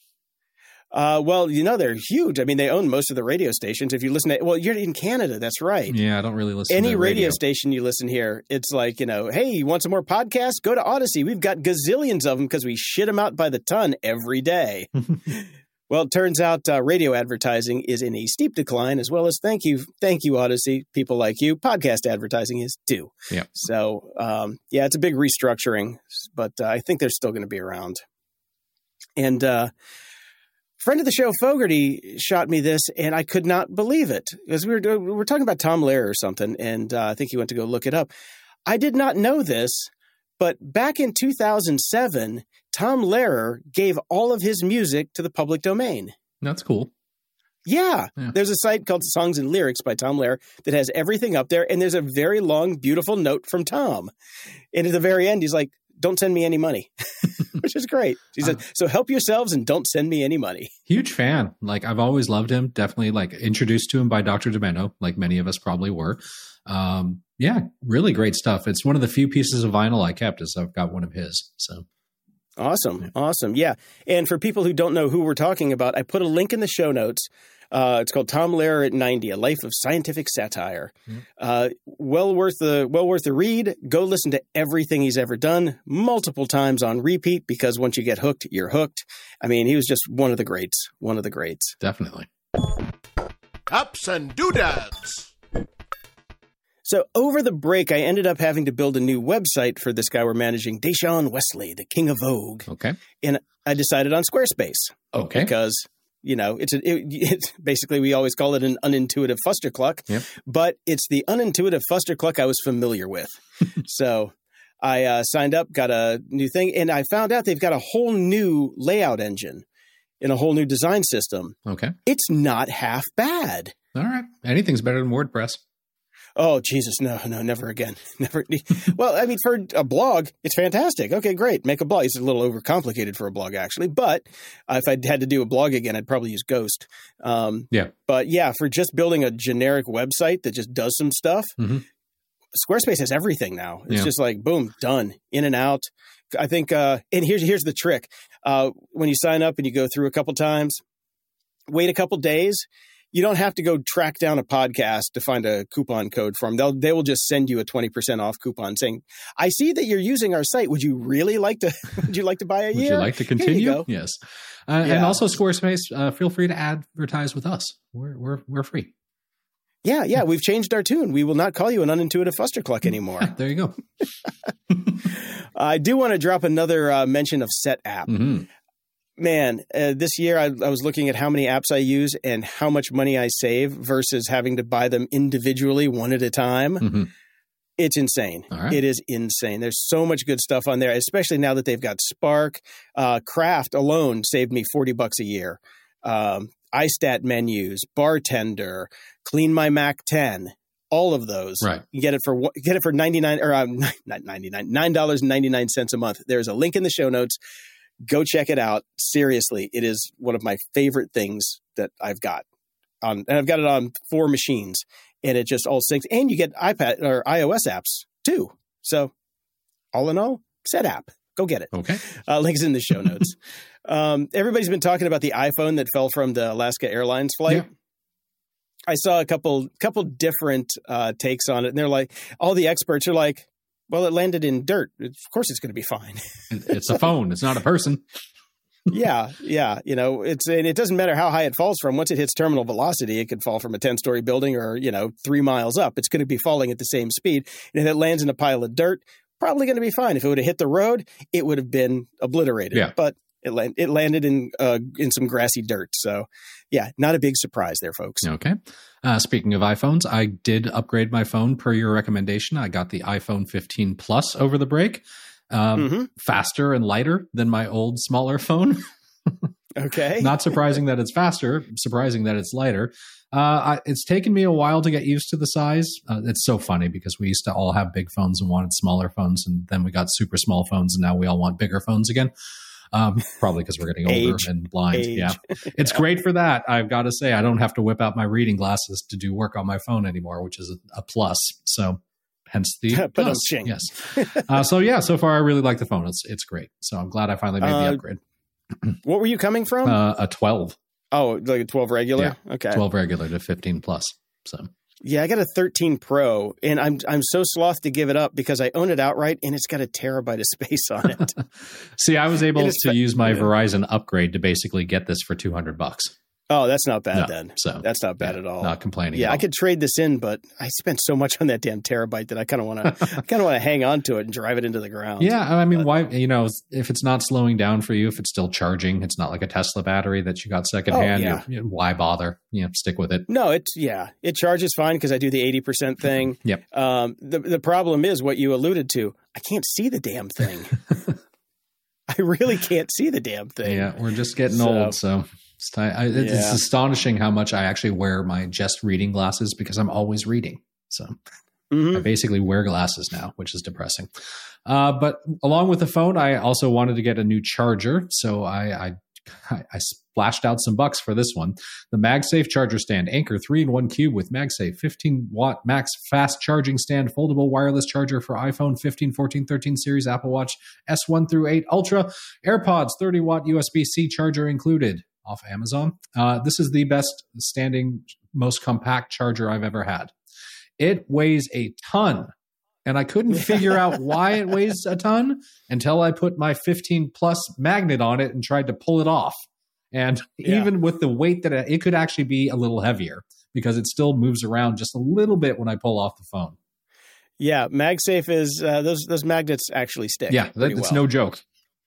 Uh, well, you know they're huge. I mean, they own most of the radio stations. If you listen to, well, you're in Canada. That's right. Yeah, I don't really listen. Any to radio. radio station you listen here, it's like you know, hey, you want some more podcasts? Go to Audacy. We've got gazillions of them because we shit them out by the ton every day. well, it turns out uh, radio advertising is in a steep decline, as well as thank you, thank you, Audacy. People like you, podcast advertising is too. Yeah. So, um, yeah, it's a big restructuring, but uh, I think they're still going to be around. And uh, friend of the show Fogarty shot me this, and I could not believe it because we were we were talking about Tom Lehrer or something, and uh, I think he went to go look it up. I did not know this, but back in 2007, Tom Lehrer gave all of his music to the public domain. That's cool. Yeah. Yeah. There's a site called Songs and Lyrics by Tom Lehrer that has everything up there. And there's a very long, beautiful note from Tom. And at the very end, he's like, don't send me any money, which is great. He said, uh-huh. so help yourselves and don't send me any money. Huge fan. Like I've always loved him. Definitely like introduced to him by Dr. Demento, like many of us probably were. Um, yeah, really great stuff. It's one of the few pieces of vinyl I kept is I've got one of his. So Awesome. Awesome. Yeah. And for people who don't know who we're talking about, I put a link in the show notes. Uh, it's called Tom Lehrer at 90, A Life of Scientific Satire. Mhm. Uh, well worth the well worth the read. Go listen to everything he's ever done multiple times on repeat because once you get hooked, you're hooked. I mean, he was just one of the greats, one of the greats. definitely. Ups and doodads. So over the break, I ended up having to build a new website for this guy we're managing, Deshaun Wesley, the king of Vogue. Okay. And I decided on Squarespace. Okay. because you know it's a, it, it's basically we always call it an unintuitive fustercluck, Yep. but it's the unintuitive fustercluck I was familiar with. so I uh, signed up, got a new thing, and I found out they've got a whole new layout engine and a whole new design system. Okay. It's not half bad. All right. Anything's better than WordPress. Oh Jesus, no, no, never again, never. well, I mean, for a blog, it's fantastic. Okay, great, make a blog. It's a little overcomplicated for a blog, actually, but uh, if I had to do a blog again, I'd probably use Ghost. Um, Yeah. but yeah, for just building a generic website that just does some stuff, Mhm. Squarespace has everything now. It's Yeah. just like boom, done, in and out. I think, uh, and here's here's the trick: uh, when you sign up and you go through a couple times, wait a couple days. You don't have to go track down a podcast to find a coupon code from. They'll they will just send you a twenty percent off coupon saying, "I see that you're using our site. Would you really like to? Would you like to buy a year? Would year? you like to continue? Yes. Uh, And also Squarespace, uh, feel free to advertise with us. We're we're we're free. Yeah, yeah. We've changed our tune. We will not call you an unintuitive fustercluck anymore. There you go. I do want to drop another uh, mention of Setapp. hmm man, uh, this year I, I was looking at how many apps I use and how much money I save versus having to buy them individually one at a time. hmm It's insane. Right. It is insane. There's so much good stuff on there, especially now that they've got Spark. Uh, Craft alone saved me 40 bucks a year. Um, iStat menus, Bartender, Clean My Mac 10, all of those. Right. You get it for get it for 99 or um, not 99, $9.99 a month. There's a link in the show notes. Go check it out. Seriously, it is one of my favorite things that I've got on and I've got it on four machines and it just all syncs and you get iPad or iOS apps too. So all in all, Setapp. Go get it. Okay. Uh, links in the show notes. um, everybody's been talking about the iPhone that fell from the Alaska Airlines flight. Yeah. I saw a couple couple different uh, takes on it, and they're like, all the experts are like, "Well, it landed in dirt. Of course, it's going to be fine." It's a phone. It's not a person. yeah, yeah. You know, it's and it doesn't matter how high it falls from. Once it hits terminal velocity, it could fall from a ten story building or you know three miles up. It's going to be falling at the same speed, and if it lands in a pile of dirt, probably going to be fine. If it would have hit the road, it would have been obliterated. Yeah. but it land, it landed in uh, in some grassy dirt. So, yeah, not a big surprise there, folks. Okay. Uh, speaking of iPhones, I did upgrade my phone per your recommendation. I got the iPhone 15 Plus over the break. Um, Mhm. Faster and lighter than my old smaller phone. Okay. Not surprising that it's faster, surprising that it's lighter. Uh, I, it's taken me a while to get used to the size. Uh, it's so funny because we used to all have big phones and wanted smaller phones, and then we got super small phones, and now we all want bigger phones again. Um, probably because we're getting older and blind. Age. Yeah, it's great for that. I've got to say, I don't have to whip out my reading glasses to do work on my phone anymore, which is a, a plus. So, hence the plus. Yes. Uh, so yeah, so far I really like the phone. It's it's great. So I'm glad I finally made Uh, the upgrade. what were you coming from? Uh, a 12. oh, like a 12 regular? Okay. 12 regular to 15 plus. So Yeah, I got a 13 Pro, and I'm I'm so sloth to give it up because I own it outright, and it's got a terabyte of space on it. see, I was able to use my yeah. Verizon upgrade to basically get this for 200 bucks. Oh, that's not bad No, then. so That's not bad yeah, at all. Not complaining. yeah, I could trade this in, but I spent so much on that damn terabyte that I kind of want to I kind of want to hang on to it and drive it into the ground. Yeah, I mean, why? You know, if it's not slowing down for you, if it's still charging, it's not like a Tesla battery that you got secondhand. Oh, yeah. you- you- why bother? You know, stick with it. No, it's yeah, it charges fine because I do the eighty percent thing. Yep. Um, the the problem is what you alluded to. I can't see the damn thing. I really can't see the damn thing. Yeah, we're just getting So- old, so it's. I, it's Yeah. astonishing how much I actually wear my just reading glasses because I'm always reading. So Mhm. I basically wear glasses now, which is depressing. Uh, but along with the phone, I also wanted to get a new charger, so I, I I splashed out some bucks for this one. The MagSafe charger stand, Anker 3 in 1 cube with MagSafe, 15 watt max fast charging stand, foldable wireless charger for iPhone 15, 14, 13 series, Apple Watch S1 through 8 Ultra, AirPods 30 watt USB C charger included off Amazon. Uh, this is the best standing, most compact charger I've ever had. It weighs a ton. And I couldn't figure out why it weighs a ton until I put my 15 plus magnet on it and tried to pull it off. And Yeah. even with the weight that it, it could actually be a little heavier because it still moves around just a little bit when I pull off the phone. Yeah, MagSafe is uh, those those magnets actually stick. Yeah, that, it's well. no joke.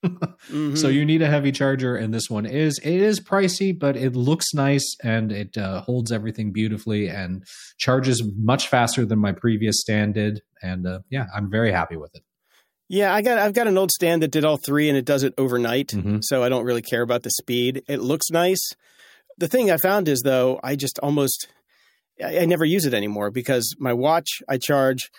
Mhm. So you need a heavy charger, and this one is it is pricey, but it looks nice and it uh, holds everything beautifully and charges much faster than my previous stand did. And uh, yeah, I'm very happy with it. yeah, I got I've got an old stand that did all three, and it does it overnight. Mhm. So I don't really care about the speed. It looks nice. The thing I found is though, I just almost I, I never use it anymore because my watch I charge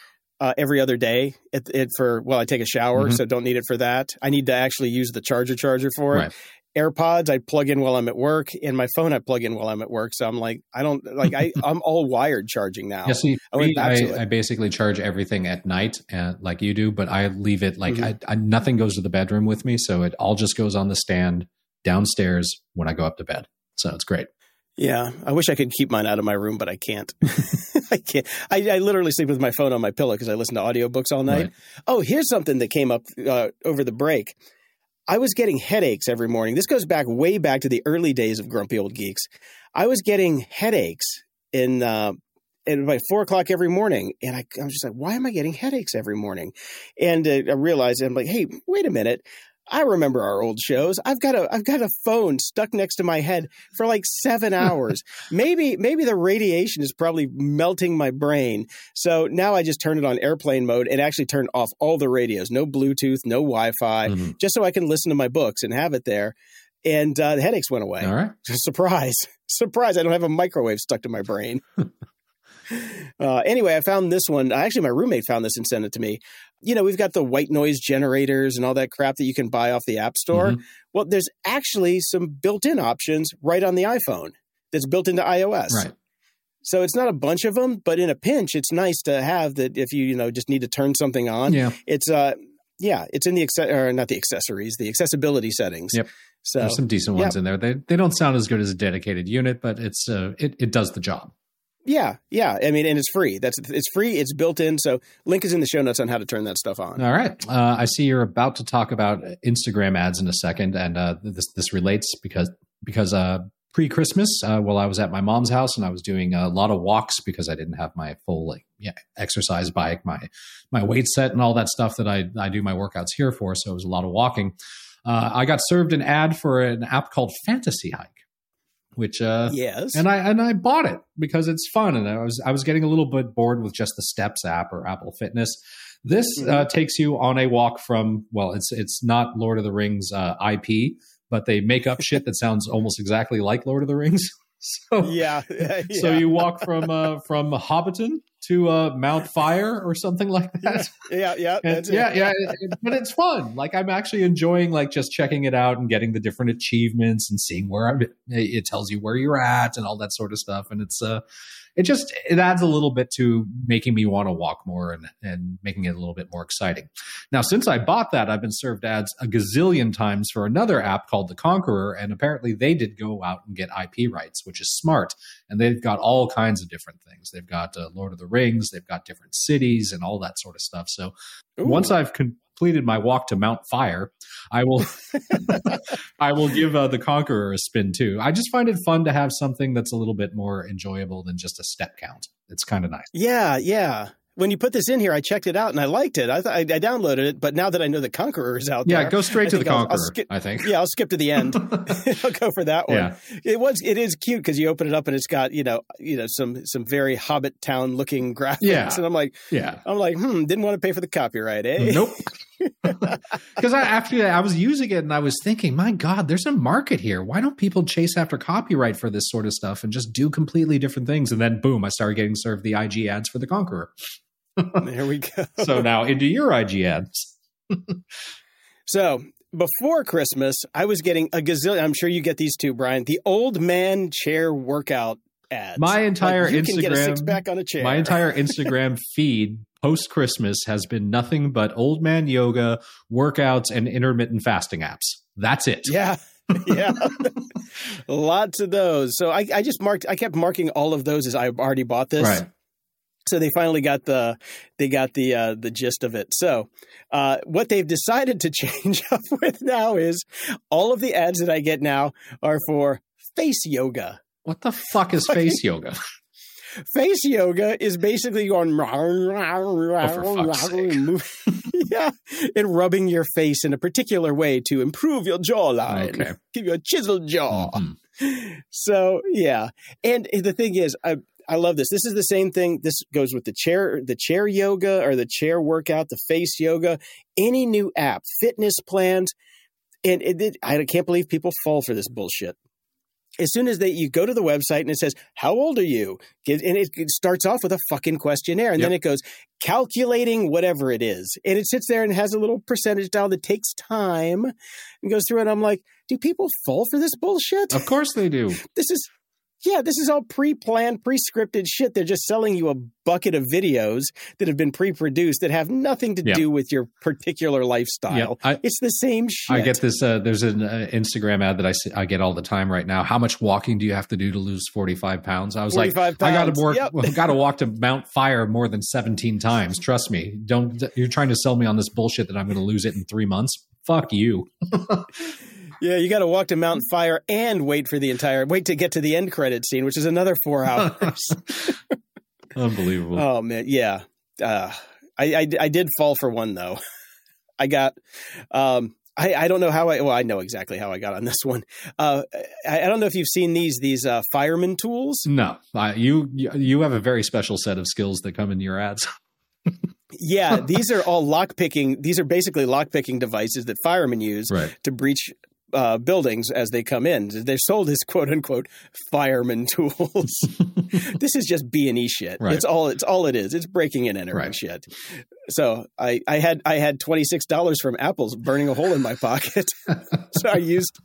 uh, every other day. It, it for well, I take a shower, Mhm. so don't need it for that. I need to actually use the charger charger for it. Right. AirPods I plug in while I'm at work, and my phone I plug in while I'm at work. So I'm like, I don't like I I'm all wired charging now. Yeah, see, I went me, I. I basically charge everything at night, and like you do, but I leave it like Mhm. I, I, nothing goes to the bedroom with me, so it all just goes on the stand downstairs when I go up to bed. So it's great. Yeah, I wish I could keep mine out of my room, but I can't. I can't. I, I literally sleep with my phone on my pillow because I listen to audiobooks all night. Right. Oh, here's something that came up uh, over the break. I was getting headaches every morning. This goes back way back to the early days of Grumpy Old Geeks. I was getting headaches in uh, at like four o'clock every morning, and I, I was just like, "Why am I getting headaches every morning?" And uh, I realized I'm like, "Hey, wait a minute." I remember our old shows. I've got a I've got a phone stuck next to my head for like seven hours. maybe maybe the radiation is probably melting my brain. So now I just turn it on airplane mode and actually turn off all the radios. No Bluetooth, no Wi-Fi, Mhm. just so I can listen to my books and have it there. And uh, the headaches went away. All right. Surprise. Surprise. I don't have a microwave stuck to my brain. uh, anyway, I found this one. Actually, my roommate found this and sent it to me. You know, we've got the white noise generators and all that crap that you can buy off the App Store. Mhm. Well, there's actually some built in options right on the iPhone that's built into iOS. Right. So it's not a bunch of them, but in a pinch, it's nice to have that if you, you know, just need to turn something on. Yeah. It's, uh, yeah, it's in the, acce- or not the accessories, the accessibility settings. Yep. So, There's some decent ones in there. They they don't sound as good as a dedicated unit, but it's uh it, it does the job. Yeah, yeah. I mean, and it's free. That's it's free. It's built in. So link is in the show notes on how to turn that stuff on. All right. Uh, I see you're about to talk about Instagram ads in a second, and uh, this this relates because because uh, pre Christmas, uh, while I was at my mom's house and I was doing a lot of walks because I didn't have my full like yeah exercise bike, my my weight set, and all that stuff that I I do my workouts here for. So it was a lot of walking. Uh, I got served an ad for an app called Fantasy Hike, which uh, Yes. and I and I bought it because it's fun, and I was I was getting a little bit bored with just the Steps app or Apple Fitness. This uh, Mhm. takes you on a walk from well, it's it's not Lord of the Rings uh, IP, but they make up shit that sounds almost exactly like Lord of the Rings. So yeah. so you walk from uh, from Hobbiton to uh, Mount Fire or something like that. yeah, yeah. And yeah, yeah, it- but it's fun. Like I'm actually enjoying like just checking it out and getting the different achievements and seeing where I'm. It tells you where you're at and all that sort of stuff, and it's uh, it just it adds a little bit to making me want to walk more and and making it a little bit more exciting. Now, since I bought that, I've been served ads a gazillion times for another app called The Conqueror, and apparently they did go out and get IP rights, which is smart. And they've got all kinds of different things. They've got uh, Lord of the Rings, they've got different cities and all that sort of stuff. So Ooh. once I've con- completed my walk to Mount Fire, I will I will give uh, the Conqueror a spin too. I just find it fun to have something that's a little bit more enjoyable than just a step count. It's kind of nice. Yeah, yeah when you put this in here, I checked it out and I liked it. I th- I, I downloaded it, but now that I know the Conqueror is out yeah, there, yeah, go straight to the Conqueror. I'll skip, I think. Yeah, I'll skip to the end. I'll go for that one. Yeah. It was it is cute because you open it up and it's got you know you know some some very Hobbit town looking graphics, yeah. and I'm like, yeah, I'm like, hmm, didn't want to pay for the copyright, eh? Nope. Because I after I was using it and I was thinking, my God, there's a market here. Why don't people chase after copyright for this sort of stuff and just do completely different things? And then boom, I started getting served the IG ads for the Conqueror. There we go. so now into your IG ads. so before Christmas, I was getting a gazillion. I'm sure you get these too, Brian. The old man chair workout ads. My entire like you Instagram, can get a six pack on a chair. My entire Instagram feed post Christmas has been nothing but old man yoga, workouts, and intermittent fasting apps. That's it. Yeah. yeah, lots of those. So I, I just marked. I kept marking all of those as I've already bought this. Right so they finally got the they got the uh, the gist of it. So uh, what they've decided to change up with now is all of the ads that I get now are for face yoga. What the fuck is face yoga? Face yoga is basically going oh, yeah, and rubbing your face in a particular way to improve your jawline, okay. give you a chiseled jaw. Mm-hmm. So yeah, and the thing is, I I love this. This is the same thing. This goes with the chair, the chair yoga or the chair workout, the face yoga, any new app, fitness plans. And it, it, I can't believe people fall for this bullshit. As soon as they, you go to the website and it says, How old are you? And it, it starts off with a fucking questionnaire. And yep. then it goes, calculating whatever it is. And it sits there and has a little percentage dial that takes time and goes through it. I'm like, do people fall for this bullshit? Of course they do. This is yeah, this is all pre-planned, pre-scripted shit. They're just selling you a bucket of videos that have been pre-produced that have nothing to do with your particular lifestyle. I, it's the same shit. I get this. Uh, there's an uh, Instagram ad that I see, I get all the time right now. How much walking do you have to do to lose 45 pounds? I was like, pounds. I got to work. Yep. got to walk to Mount Fire more than 17 times. Trust me. Don't. You're trying to sell me on this bullshit that I'm going to lose it in three months. Fuck you. Yeah, you got to walk to Mountain Fire and wait for the entire wait to get to the end credit scene, which is another four hours. Unbelievable. Oh man, yeah. Uh, I, I, I did fall for one though. I got. Um, I, I don't know how I well I know exactly how I got on this one. Uh, I, I don't know if you've seen these these uh, fireman tools. No, uh, you you have a very special set of skills that come in your ads. yeah, these are all lock picking. These are basically lock picking devices that firemen use right. to breach uh, buildings as they come in. They're sold as quote unquote fireman tools. this is just B and E shit. Right. It's all it's all it is. It's breaking and entering right. shit. So I, I had I had twenty six dollars from Apple's burning a hole in my pocket. so I used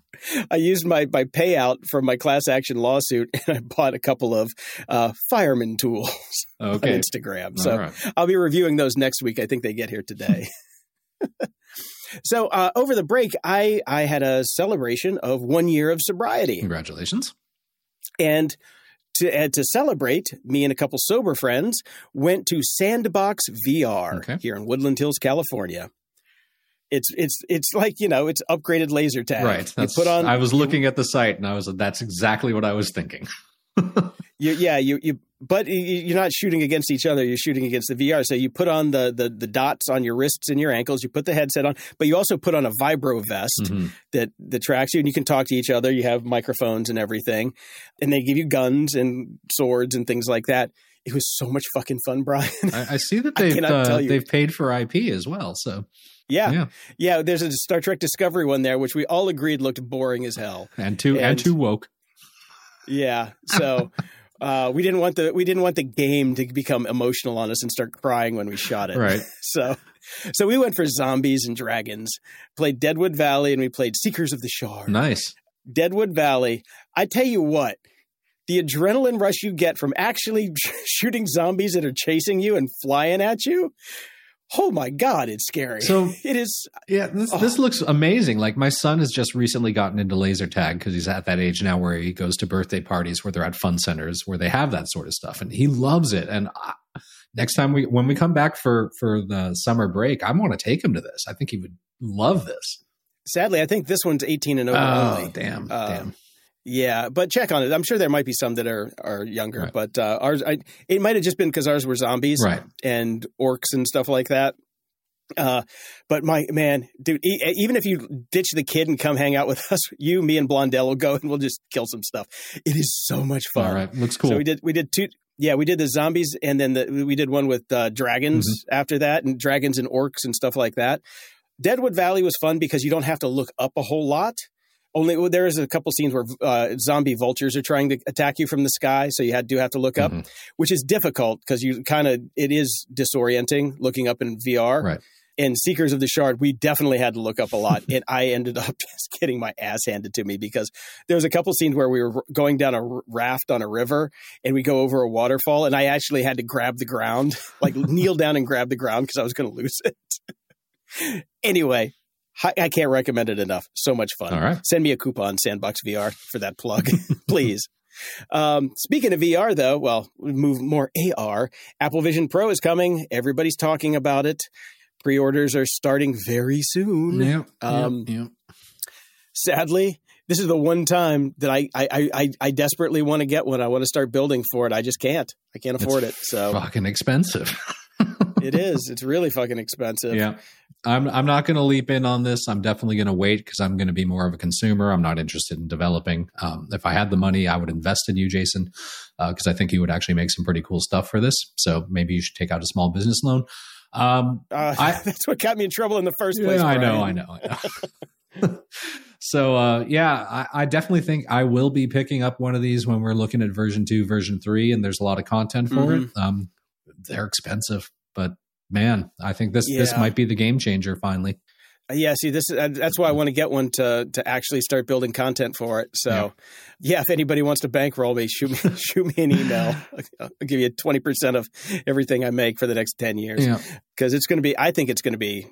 I used my my payout from my class action lawsuit and I bought a couple of uh, fireman tools okay. on Instagram. So right. I'll be reviewing those next week. I think they get here today. So uh, over the break, I I had a celebration of one year of sobriety. Congratulations! And to uh, to celebrate, me and a couple sober friends went to Sandbox VR okay. here in Woodland Hills, California. It's it's it's like you know it's upgraded laser tag. Right. You put on. I was looking at the site and I was that's exactly what I was thinking. you, yeah, you you but you're not shooting against each other. You're shooting against the VR. So you put on the, the, the dots on your wrists and your ankles. You put the headset on, but you also put on a vibro vest mm-hmm. that that tracks you, and you can talk to each other. You have microphones and everything, and they give you guns and swords and things like that. It was so much fucking fun, Brian. I, I see that they've uh, they've paid for IP as well. So yeah. yeah. Yeah. There's a Star Trek Discovery one there, which we all agreed looked boring as hell. And too and, and too woke. Yeah. So uh, we didn't want the we didn't want the game to become emotional on us and start crying when we shot it. Right. so so we went for zombies and dragons. Played Deadwood Valley and we played Seekers of the Shard. Nice. Deadwood Valley. I tell you what, the adrenaline rush you get from actually shooting zombies that are chasing you and flying at you. Oh my god, it's scary. So it is. Yeah, this, oh. this looks amazing. Like my son has just recently gotten into laser tag because he's at that age now where he goes to birthday parties where they're at fun centers where they have that sort of stuff, and he loves it. And I, next time we when we come back for for the summer break, I want to take him to this. I think he would love this. Sadly, I think this one's 18 and over oh, only. Damn, uh, damn. Yeah, but check on it. I'm sure there might be some that are are younger, right. but uh, ours I, it might have just been because ours were zombies, right. and orcs and stuff like that. Uh, but my man, dude, e- even if you ditch the kid and come hang out with us, you, me, and Blondell will go and we'll just kill some stuff. It is so much fun. All right, looks cool. So we did we did two. Yeah, we did the zombies, and then the, we did one with uh, dragons mm-hmm. after that, and dragons and orcs and stuff like that. Deadwood Valley was fun because you don't have to look up a whole lot. Only there is a couple scenes where uh, zombie vultures are trying to attack you from the sky, so you had, do have to look up, mm-hmm. which is difficult because you kind of it is disorienting looking up in VR. Right. In Seekers of the Shard, we definitely had to look up a lot, and I ended up just getting my ass handed to me because there was a couple scenes where we were going down a raft on a river, and we go over a waterfall, and I actually had to grab the ground, like kneel down and grab the ground because I was going to lose it. anyway, I can't recommend it enough. So much fun. All right. Send me a coupon, Sandbox VR, for that plug, please. Um, speaking of VR, though, well, move more AR. Apple Vision Pro is coming. Everybody's talking about it. Pre orders are starting very soon. Yeah. Um, yeah, yeah. Sadly, this is the one time that I I I, I desperately want to get one. I want to start building for it. I just can't. I can't afford it's it. So fucking expensive. it is. It's really fucking expensive. Yeah. I'm I'm not going to leap in on this. I'm definitely going to wait because I'm going to be more of a consumer. I'm not interested in developing. Um, if I had the money, I would invest in you, Jason, because uh, I think you would actually make some pretty cool stuff for this. So maybe you should take out a small business loan. Um, uh, I, that's what got me in trouble in the first place. Yeah, I know, I know, I know. so uh, yeah, I, I, definitely think I will be picking up one of these when we're looking at version two, version three, and there's a lot of content for mm-hmm. it. Um, they're expensive, but man, I think this yeah. this might be the game changer finally. Uh, yeah, see, this is, uh, that's why I want to get one to to actually start building content for it. So, yeah, yeah if anybody wants to bankroll me, shoot me shoot me an email. I'll give you twenty percent of everything I make for the next ten years because it's going to be. I think it's going to be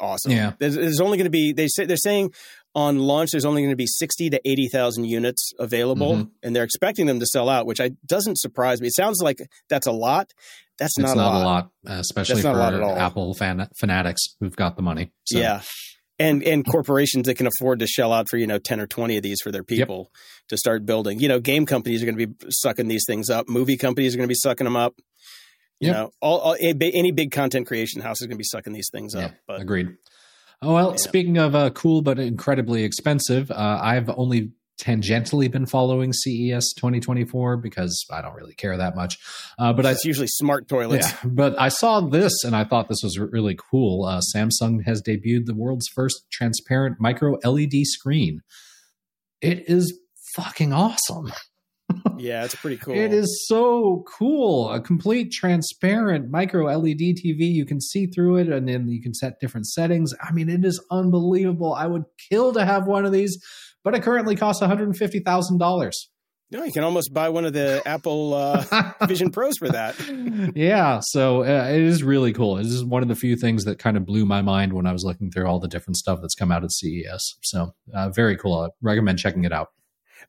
awesome. Yeah, there's, there's only going to be they say they're saying on launch there's only going to be 60 to 80,000 units available mm-hmm. and they're expecting them to sell out which I doesn't surprise me. It sounds like that's a lot. That's not, not a lot, a lot especially for Apple fan- fanatics who've got the money. So. Yeah. And and corporations that can afford to shell out for, you know, 10 or 20 of these for their people yep. to start building. You know, game companies are going to be sucking these things up. Movie companies are going to be sucking them up. You yep. know, all, all, any big content creation house is going to be sucking these things up. But agreed. Oh well, yeah. speaking of uh, cool but incredibly expensive, uh, I've only tangentially been following CES 2024 because I don't really care that much. Uh, but it's I, usually smart toilets. Yeah, but I saw this and I thought this was really cool. Uh, Samsung has debuted the world's first transparent micro LED screen. It is fucking awesome. yeah, it's pretty cool. It is so cool. A complete transparent micro LED TV. You can see through it and then you can set different settings. I mean, it is unbelievable. I would kill to have one of these but it currently costs $150,000. No, you can almost buy one of the Apple uh, Vision Pros for that. Yeah, so uh, it is really cool. It is one of the few things that kind of blew my mind when I was looking through all the different stuff that's come out at CES. So uh, very cool. I recommend checking it out.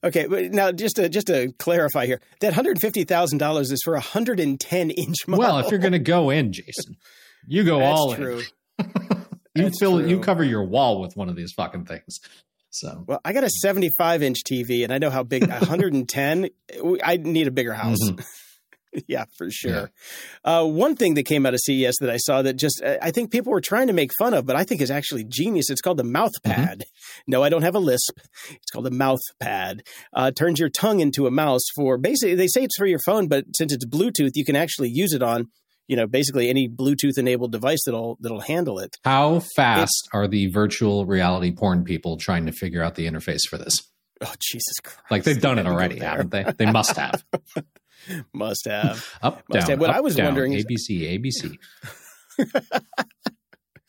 Okay, but now just to just to clarify here, that hundred fifty thousand dollars is for a hundred and ten inch model. Well, if you're going to go in, Jason, you go That's all true. in. you fill true. you cover your wall with one of these fucking things. So, well, I got a 75 inch TV, and I know how big 110. I need a bigger house. Mm-hmm. yeah, for sure. Yeah. Uh, one thing that came out of CES that I saw that just I think people were trying to make fun of, but I think is actually genius. It's called the mouth mm-hmm. pad. Mm-hmm. No, I don't have a lisp. It's called the mouth pad. Uh, turns your tongue into a mouse for basically. They say it's for your phone, but since it's Bluetooth, you can actually use it on you know basically any bluetooth enabled device that'll that'll handle it. How fast are the virtual reality porn people trying to figure out the interface for this? Oh jesus christ. Like they've done it already haven't they? They must have. Must have. Up must down have. what up, i was down, wondering abc abc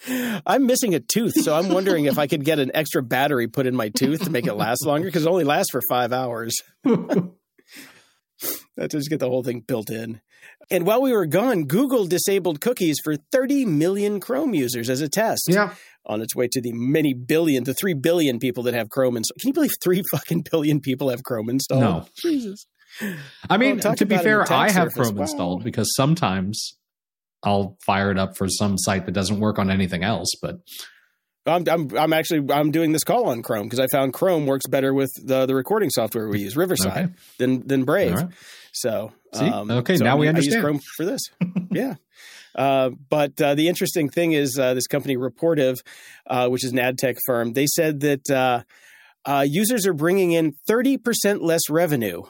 I'm missing a tooth, so I'm wondering if I could get an extra battery put in my tooth to make it last longer because it only lasts for five hours. Let's just get the whole thing built in. And while we were gone, Google disabled cookies for 30 million Chrome users as a test. Yeah. On its way to the many billion, the 3 billion people that have Chrome installed. Can you believe 3 fucking billion people have Chrome installed? No. Jesus. I mean, talk to be fair, I have surface. Chrome Wow. installed because sometimes I'll fire it up for some site that doesn't work on anything else. But I'm, I'm, I'm actually I'm doing this call on Chrome because I found Chrome works better with the, the recording software we use, Riverside, Okay. than than Brave. right. So, um, Okay, so now we understand. I use. Chrome for this. yeah. Uh, but uh, the interesting thing is uh, this company Raptive, uh, which is an ad tech firm, they said that uh, uh, users are bringing in thirty percent less revenue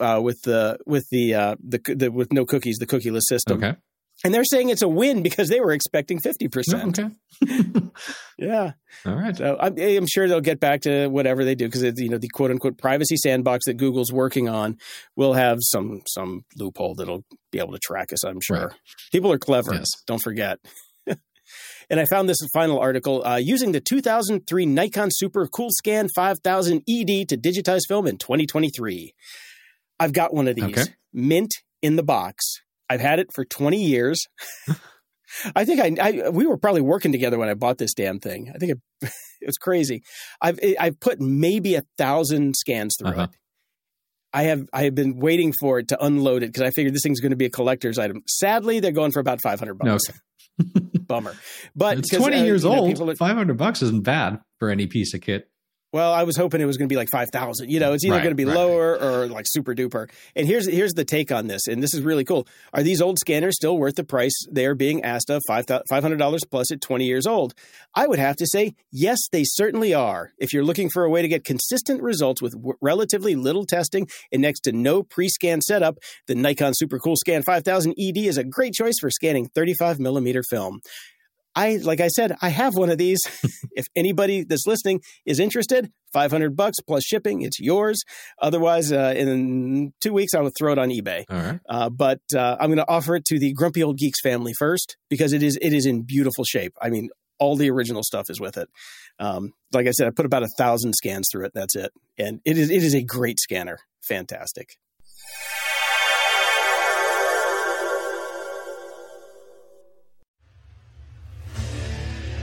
uh, with the with the, uh, the the with no cookies, the cookieless system, okay. And they're saying it's a win because they were expecting fifty No, percent. okay. Yeah. All right. So I'm, I'm sure they'll get back to whatever they do because you know the quote unquote privacy sandbox that Google's working on will have some some loophole that'll be able to track us. I'm sure Right. people are clever. Yes. Don't forget. and I found this final article uh, using the 2003 Nikon Super Coolscan 5000 ED to digitize film in 2023. I've got one of these Okay. mint in the box. I've had it for 20 years. I think I, I we were probably working together when I bought this damn thing. I think it, it's crazy. I've I've put maybe a thousand scans through Uh-huh. it. I have I have been waiting for it to unload it because I figured this thing's going to be a collector's item. Sadly, they're going for about five hundred No, bucks. Bummer, but it's 20 uh, years you know, old. are- 500 bucks isn't bad for any piece of kit. Well, I was hoping it was going to be like five thousand. You know, it's either Right, going to be right. lower or like super duper. And here's here's the take on this, and this is really cool. Are these old scanners still worth the price they are being asked of five hundred dollars plus at twenty years old? I would have to say yes, they certainly are. If you're looking for a way to get consistent results with w- relatively little testing and next to no pre-scan setup, the Nikon Super Coolscan 5000 ED is a great choice for scanning 35 millimeter film. I like I said, I have one of these. if anybody that's listening is interested, 500 bucks plus shipping, it's yours. Otherwise, uh, in two weeks, I will throw it on eBay. Right. Uh, but uh, I'm going to offer it to the Grumpy Old Geeks family first because it is it is in beautiful shape. I mean, all the original stuff is with it. Um, like I said, I put about a thousand scans through it. That's it, and it is it is a great scanner. Fantastic.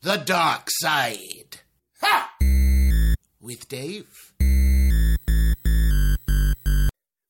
The Dark Side. Ha! With Dave.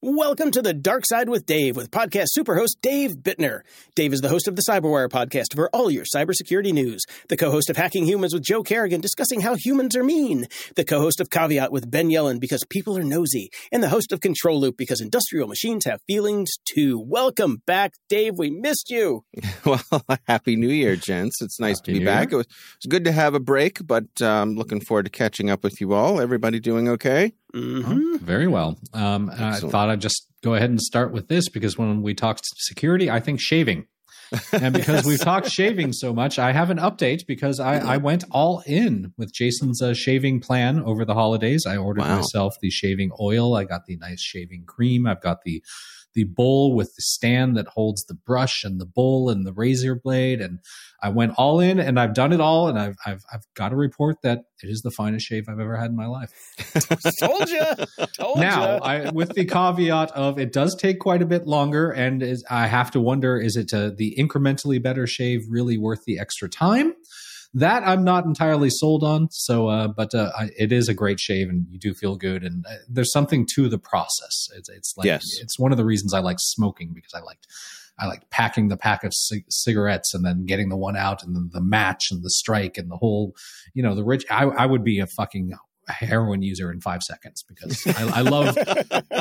Welcome to the Dark Side with Dave, with podcast superhost Dave Bittner. Dave is the host of the Cyberwire podcast for all your cybersecurity news, the co-host of Hacking Humans with Joe Carrigan discussing how humans are mean, the co-host of Caveat with Ben Yellen because people are nosy, and the host of Control Loop because industrial machines have feelings too. Welcome back, Dave. We missed you. Well, happy New Year, gents. It's nice to be New back. Year. It was, it was good to have a break, but I'm um, looking forward to catching up with you all. Everybody doing okay? Mm-hmm. Very well. Um, I thought I'd just go ahead and start with this because when we talked security, I think shaving. And because we've talked shaving so much, I have an update because I, I went all in with Jason's uh, shaving plan over the holidays. I ordered Wow. myself the shaving oil. I got the nice shaving cream. I've got the the bowl with the stand that holds the brush and the bowl and the razor blade. And I went all in and I've done it all. And I've, I've, I've got to report that it is the finest shave I've ever had in my life. Told you. Told now. I, with the caveat of it does take quite a bit longer, and is, I have to wonder: is it uh, the incrementally better shave really worth the extra time? That I'm not entirely sold on. So, uh, but uh, I, it is a great shave, and you do feel good. And uh, there's something to the process. It's, it's like Yes. it's one of the reasons I like smoking because I liked I like packing the pack of c- cigarettes and then getting the one out and then the match and the strike and the whole, you know, the rich. I, I would be a fucking heroin user in five seconds because I, I love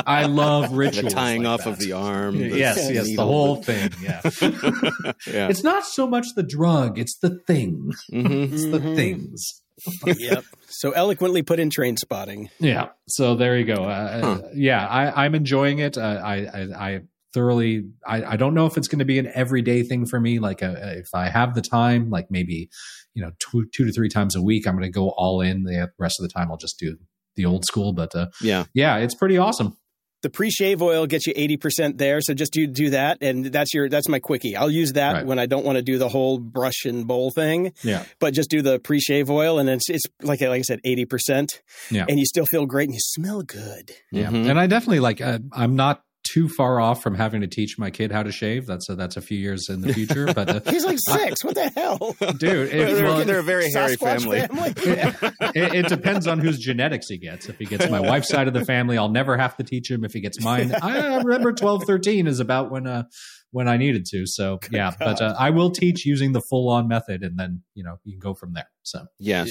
I love The tying like off that. of the arm. the Yes, yes, the whole thing. Yeah. yeah. It's not so much the drug; it's the thing. Mhm. It's the Mhm. things. yep. So eloquently put in Trainspotting. Yeah. So there you go. Uh, Huh. Yeah, I, I'm enjoying it. Uh, I, I, I thoroughly. I, I don't know if it's going to be an everyday thing for me. Like, uh, if I have the time, like maybe, you know, two, two to three times a week, I'm going to go all in. The rest of the time, I'll just do the old school. But uh, Yeah. yeah, it's pretty awesome. The pre-shave oil gets you 80% there, so just do do that and that's your that's my quickie. I'll use that Right. when I don't want to do the whole brush and bowl thing, Yeah. but just do the pre-shave oil and it's it's like like I said 80%. Yeah. And you still feel great and you smell good. Yeah, Mhm. and I definitely like. Uh, I'm not too far off from having to teach my kid how to shave. That's a, that's a few years in the future. But uh, He's like 6. what the hell? dude, They're, if, they're- well, they're a very hairy Sasquatch family. it, it depends on whose genetics he gets. If he gets my wife's side of the family, I'll never have to teach him. If he gets mine, I remember 12, 13 is about when uh when I needed to. So yeah, but uh, I will teach using the full on method, and then you know you can go from there. So Yes.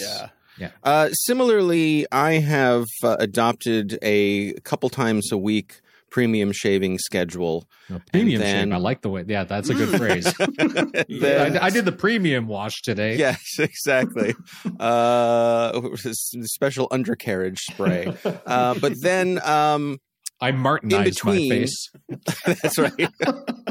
Yeah. Uh, similarly, I have uh, adopted a couple times a week premium shaving schedule. no, premium then- shave, I like the way. Yeah, that's a good phrase. Then- I, I did the premium wash today. Yes, exactly. uh, special undercarriage spray. Uh, but then, um, I martinized my between- face. that's right.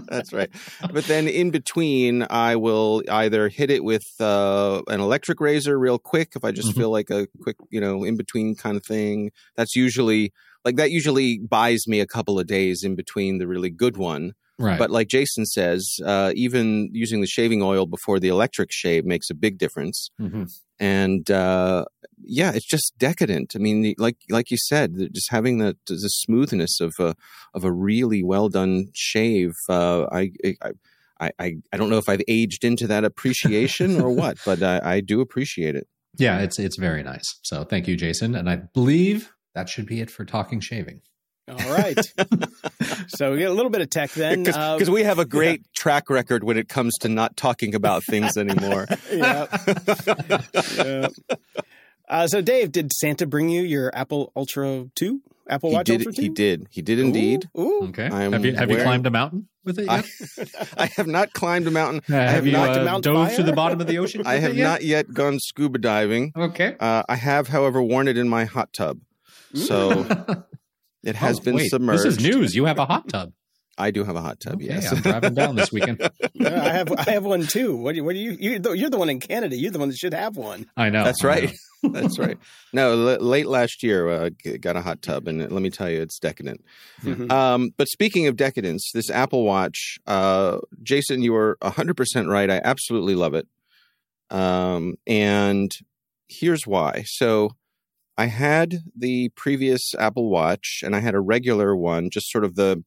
that's right. But then in between, I will either hit it with uh, an electric razor real quick if I just Mhm. feel like a quick, you know, in between kind of thing. That's usually like that usually buys me a couple of days in between the really good one. Right. But like Jason says, uh, even using the shaving oil before the electric shave makes a big difference. Mhm. And uh, yeah, it's just decadent. I mean, like like you said, just having the the smoothness of a of a really well done shave. Uh, I, I I I I don't know if I've aged into that appreciation or what, but I, I do appreciate it. yeah, it's it's very nice. So thank you, Jason. And I believe that should be it for talking shaving. All right. so we get a little bit of tech then. Because Uh, we have a great track record when it comes to not talking about things anymore. yeah. yeah. Uh, so, Dave, did Santa bring you your Apple Ultra 2? Apple he Watch did. Ultra 2? He did. He did indeed. Ooh. ooh. Okay. I'm have you have you climbed a mountain with it I, yet? I have not climbed a mountain. Uh, have, have you not uh, Mount dove Fire? to the bottom of the ocean? I have yet? not yet gone scuba diving. Okay. Uh, I have, however, worn it in my hot tub. So it has Oh, been wait, submerged. This is news. You have a hot tub. I do have a hot tub. Okay, yes. I'm driving down this weekend. Yeah, I have I have one too. What do you, what do you you're the, you're the one in Canada. You're the one that should have one. I know. That's right. know. That's right. No, l- late last year, uh, got a hot tub, and let me tell you, it's decadent. Mhm. Um, but speaking of decadence, this Apple Watch, uh, Jason, you were 100% right. I absolutely love it. Um, and here's why. So I had the previous Apple Watch and I had a regular one, just sort of the,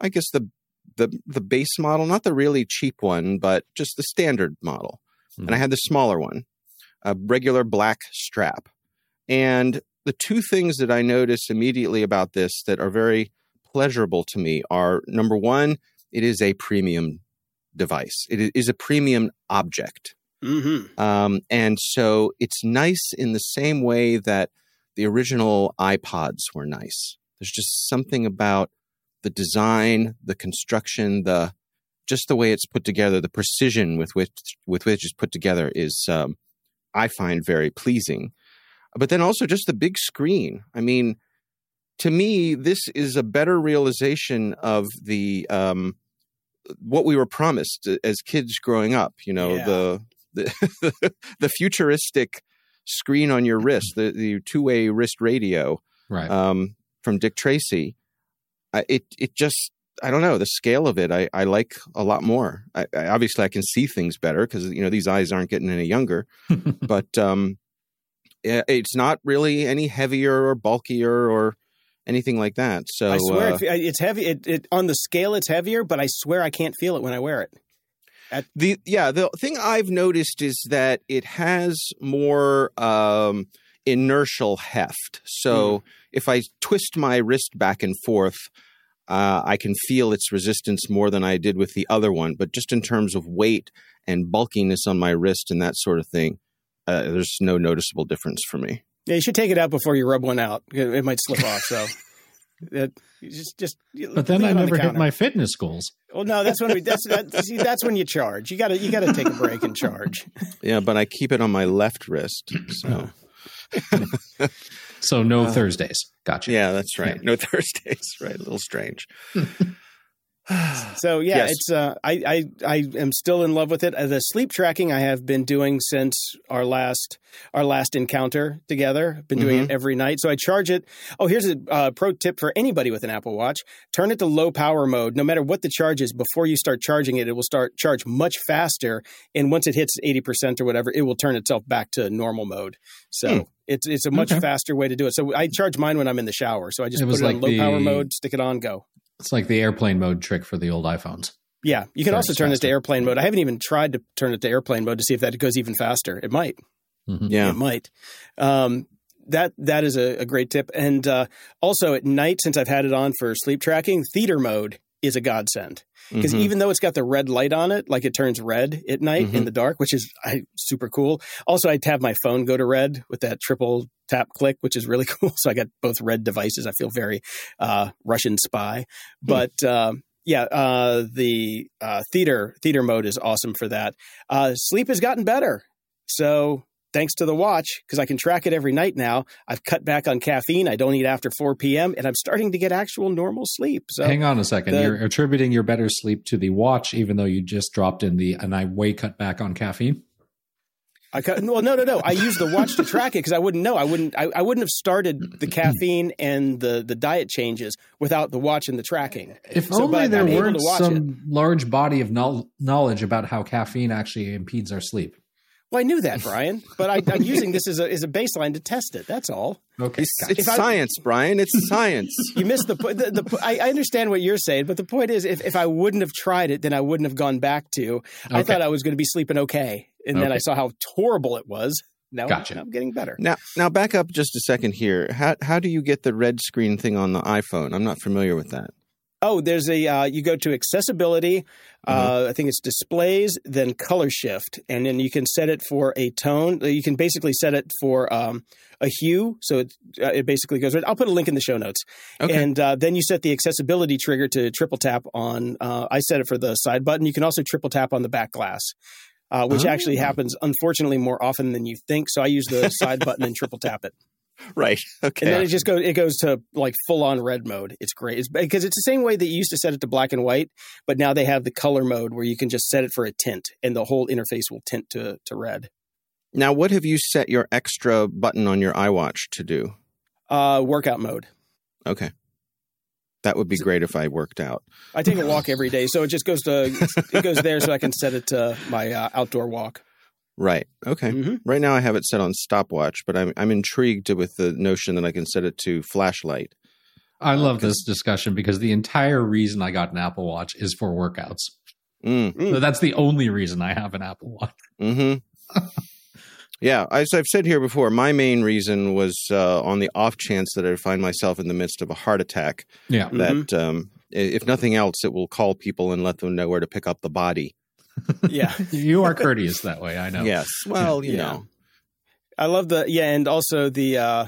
I guess the, the, the base model, not the really cheap one, but just the standard model. And I had the smaller one, a regular black strap. And the two things that I notice immediately about this that are very pleasurable to me are number one, it is a premium device. It is a premium object. Mm-hmm. Um, and so it's nice in the same way that the original iPods were nice. There's just something about the design, the construction, the just the way it's put together, the precision with which with which it's put together is, um, I find very pleasing. But then also just the big screen. I mean, to me, this is a better realization of the um, what we were promised as kids growing up. You know, Yeah. the the the futuristic screen on your wrist, the the two way wrist radio Right. um, from Dick Tracy. I, it it just I don't know the scale of it. I, I like a lot more. I, I, obviously, I can see things better because you know these eyes aren't getting any younger. but um, yeah, it's not really any heavier or bulkier or anything like that. So I swear uh, it's heavy. It, it on the scale it's heavier, but I swear I can't feel it when I wear it. At- the yeah, the thing I've noticed is that it has more um, inertial heft. So if I twist my wrist back and forth, uh, I can feel its resistance more than I did with the other one. But just in terms of weight and bulkiness on my wrist and that sort of thing, uh, there's no noticeable difference for me. Yeah, you should take it out before you rub one out. It might slip off. So, it, you just just. But then I it on the never hit my fitness goals. Well, no, that's when we. That's that, see, that's when you charge. You got to you got to take a break and charge. Yeah, but I keep it on my left wrist. So So no uh, Thursdays. Gotcha. yeah, that's right. No Thursdays. Right, a little strange. So yeah, Yes. it's uh, I I I am still in love with it. The sleep tracking I have been doing since our last our last encounter together. Been doing it every night. So I charge it. Oh, here's a uh, pro tip for anybody with an Apple Watch: turn it to low power mode. No matter what the charge is, before you start charging it, it will start charge much faster. And once it hits eighty percent or whatever, it will turn itself back to normal mode. So. Hmm. It's it's a much Okay. faster way to do it. So I charge mine when I'm in the shower. So I just It put was it on like low power mode, stick it on, go. It's like the airplane mode trick for the old iPhones. Yeah, you can also turn it to airplane mode. I haven't even tried to turn it to airplane mode to see if that goes even faster. It might. Mhm. Yeah. It might. Um, that that is a, a great tip. And uh, also at night, since I've had it on for sleep tracking, theater mode is a godsend because Mhm. even though it's got the red light on it, like it turns red at night in Mhm. the dark, which is I, super cool. Also, I'd have my phone go to red with that triple tap click, which is really cool. So I got both red devices. I feel very uh, Russian spy, but. um yeah, uh, the uh, theater theater mode is awesome for that. Uh, sleep has gotten better, so thanks to the watch because I can track it every night now. I've cut back on caffeine. I don't eat after 4 p.m. and I'm starting to get actual normal sleep. So Hang on a second. the- You're attributing your better sleep to the watch, even though you just dropped in the and I way cut back on caffeine. I cut, well, no, no, no. I use the watch to track it because I wouldn't know. I wouldn't. I, I wouldn't have started the caffeine and the the diet changes without the watch and the tracking. If So, only there I'm weren't some large body of knowl- knowledge about how caffeine actually impedes our sleep. Well, I knew that, Brian, but I, I'm using this as a as a baseline to test it. That's all. Okay. It's, it's I- science, Brian. It's science. You missed the, po- the, the I, I understand what you're saying, but the point is, if, if I wouldn't have tried it, then I wouldn't have gone back to. I thought I was going to be sleeping okay, and then I saw how horrible it was. Now, Gotcha. now I'm getting better. Now, now back up just a second here. How how do you get the red screen thing on the iPhone? I'm not familiar with that. Oh, there's a uh, you go to accessibility. Uh, I think it's displays, then color shift, and then you can set it for a tone. Uh, You can basically set it for um, a hue, so it uh, it basically goes. I'll put a link in the show notes, Okay. and uh, then you set the accessibility trigger to triple tap on. Uh, I set it for the side button. You can also triple tap on the back glass. Uh, which actually Oh. happens, unfortunately, more often than you think. So I use the side button and triple tap it. Right. Okay. And then it just goes it goes to like full on red mode. It's great. It's because it's the same way that you used to set it to black and white, but now they have the color mode where you can just set it for a tint and the whole interface will tint to to red. now, what have you set your extra button on your iWatch to do? Uh workout mode. Okay. That would be great if I worked out. I take a walk every day, so it just goes to it goes there so I can set it to my uh, outdoor walk. Right. Okay. Mhm. Right now I have it set on stopwatch, but I'm I'm intrigued with the notion that I can set it to flashlight. I love this discussion because the entire reason I got an Apple Watch is for workouts. Mm. So that's the only reason I have an Apple Watch. Hmm. yeah, as I've said here before, my main reason was uh, on the off chance that I find myself in the midst of a heart attack. Yeah. That, um, if nothing else, it will call people and let them know where to pick up the body. Yeah. You are courteous that way, I know. Yes. Well, you Yeah. know. I love the yeah, and also the uh,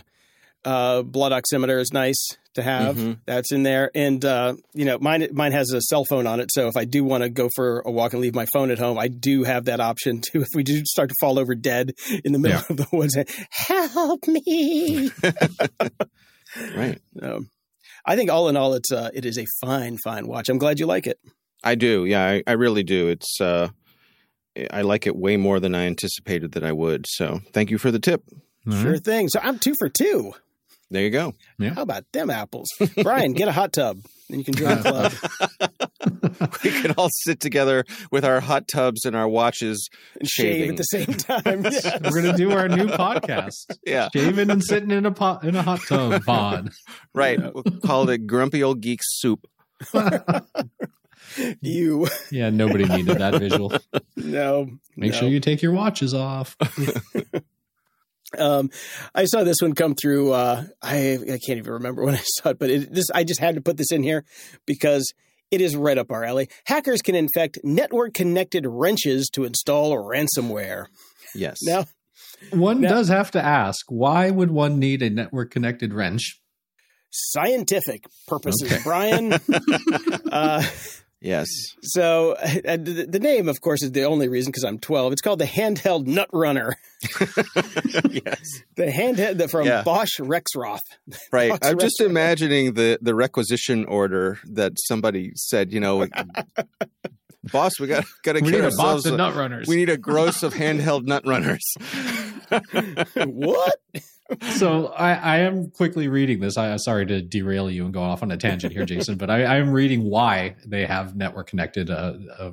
uh, blood oximeter is nice to have. Mhm. That's in there, and uh, you know mine mine has a cell phone on it. So if I do want to go for a walk and leave my phone at home, I do have that option too. If we do start to fall over dead in the middle Yeah. of the woods, help me! Right. um, I think all in all, it's uh, it is a fine fine watch. I'm glad you like it. I do. Yeah, I, I really do. It's uh, I like it way more than I anticipated that I would. So thank you for the tip. All right. Sure thing. So I'm two for two. There you go. Yeah. How about them apples, Brian? Get a hot tub, and you can join the club we can all sit together with our hot tubs and our watches. and shave Shaving. at the same time. Yes. We're gonna do our new podcast. Yeah, Shaving and sitting in a pot in a hot tub pod. right. We'll call it Grumpy Old Geek Soup. you. Yeah, nobody needed that visual. No. Make no. sure you take your watches off. Um, I saw this one come through. Uh, I I can't even remember when I saw it, but it, this I just had to put this in here because it is right up our alley. Hackers can infect network connected wrenches to install ransomware. Yes. Now, One Now- does have to ask, why would one need a network connected wrench? scientific purposes, Okay. Brian. uh, yes. so uh, the, the name, of course, is the only reason because I'm 12. It's called the handheld nut runner. yes. The handheld the, from Yeah. Bosch Rexroth. Right. Box I'm just imagining the the requisition order that somebody said, you know, boss, we got got to We get need a box of a- nut runners. we need a gross of handheld nut runners. what? So I, I am quickly reading this. I am sorry to derail you and go off on a tangent here, Jason, but I, I'm reading why they have network connected uh, uh,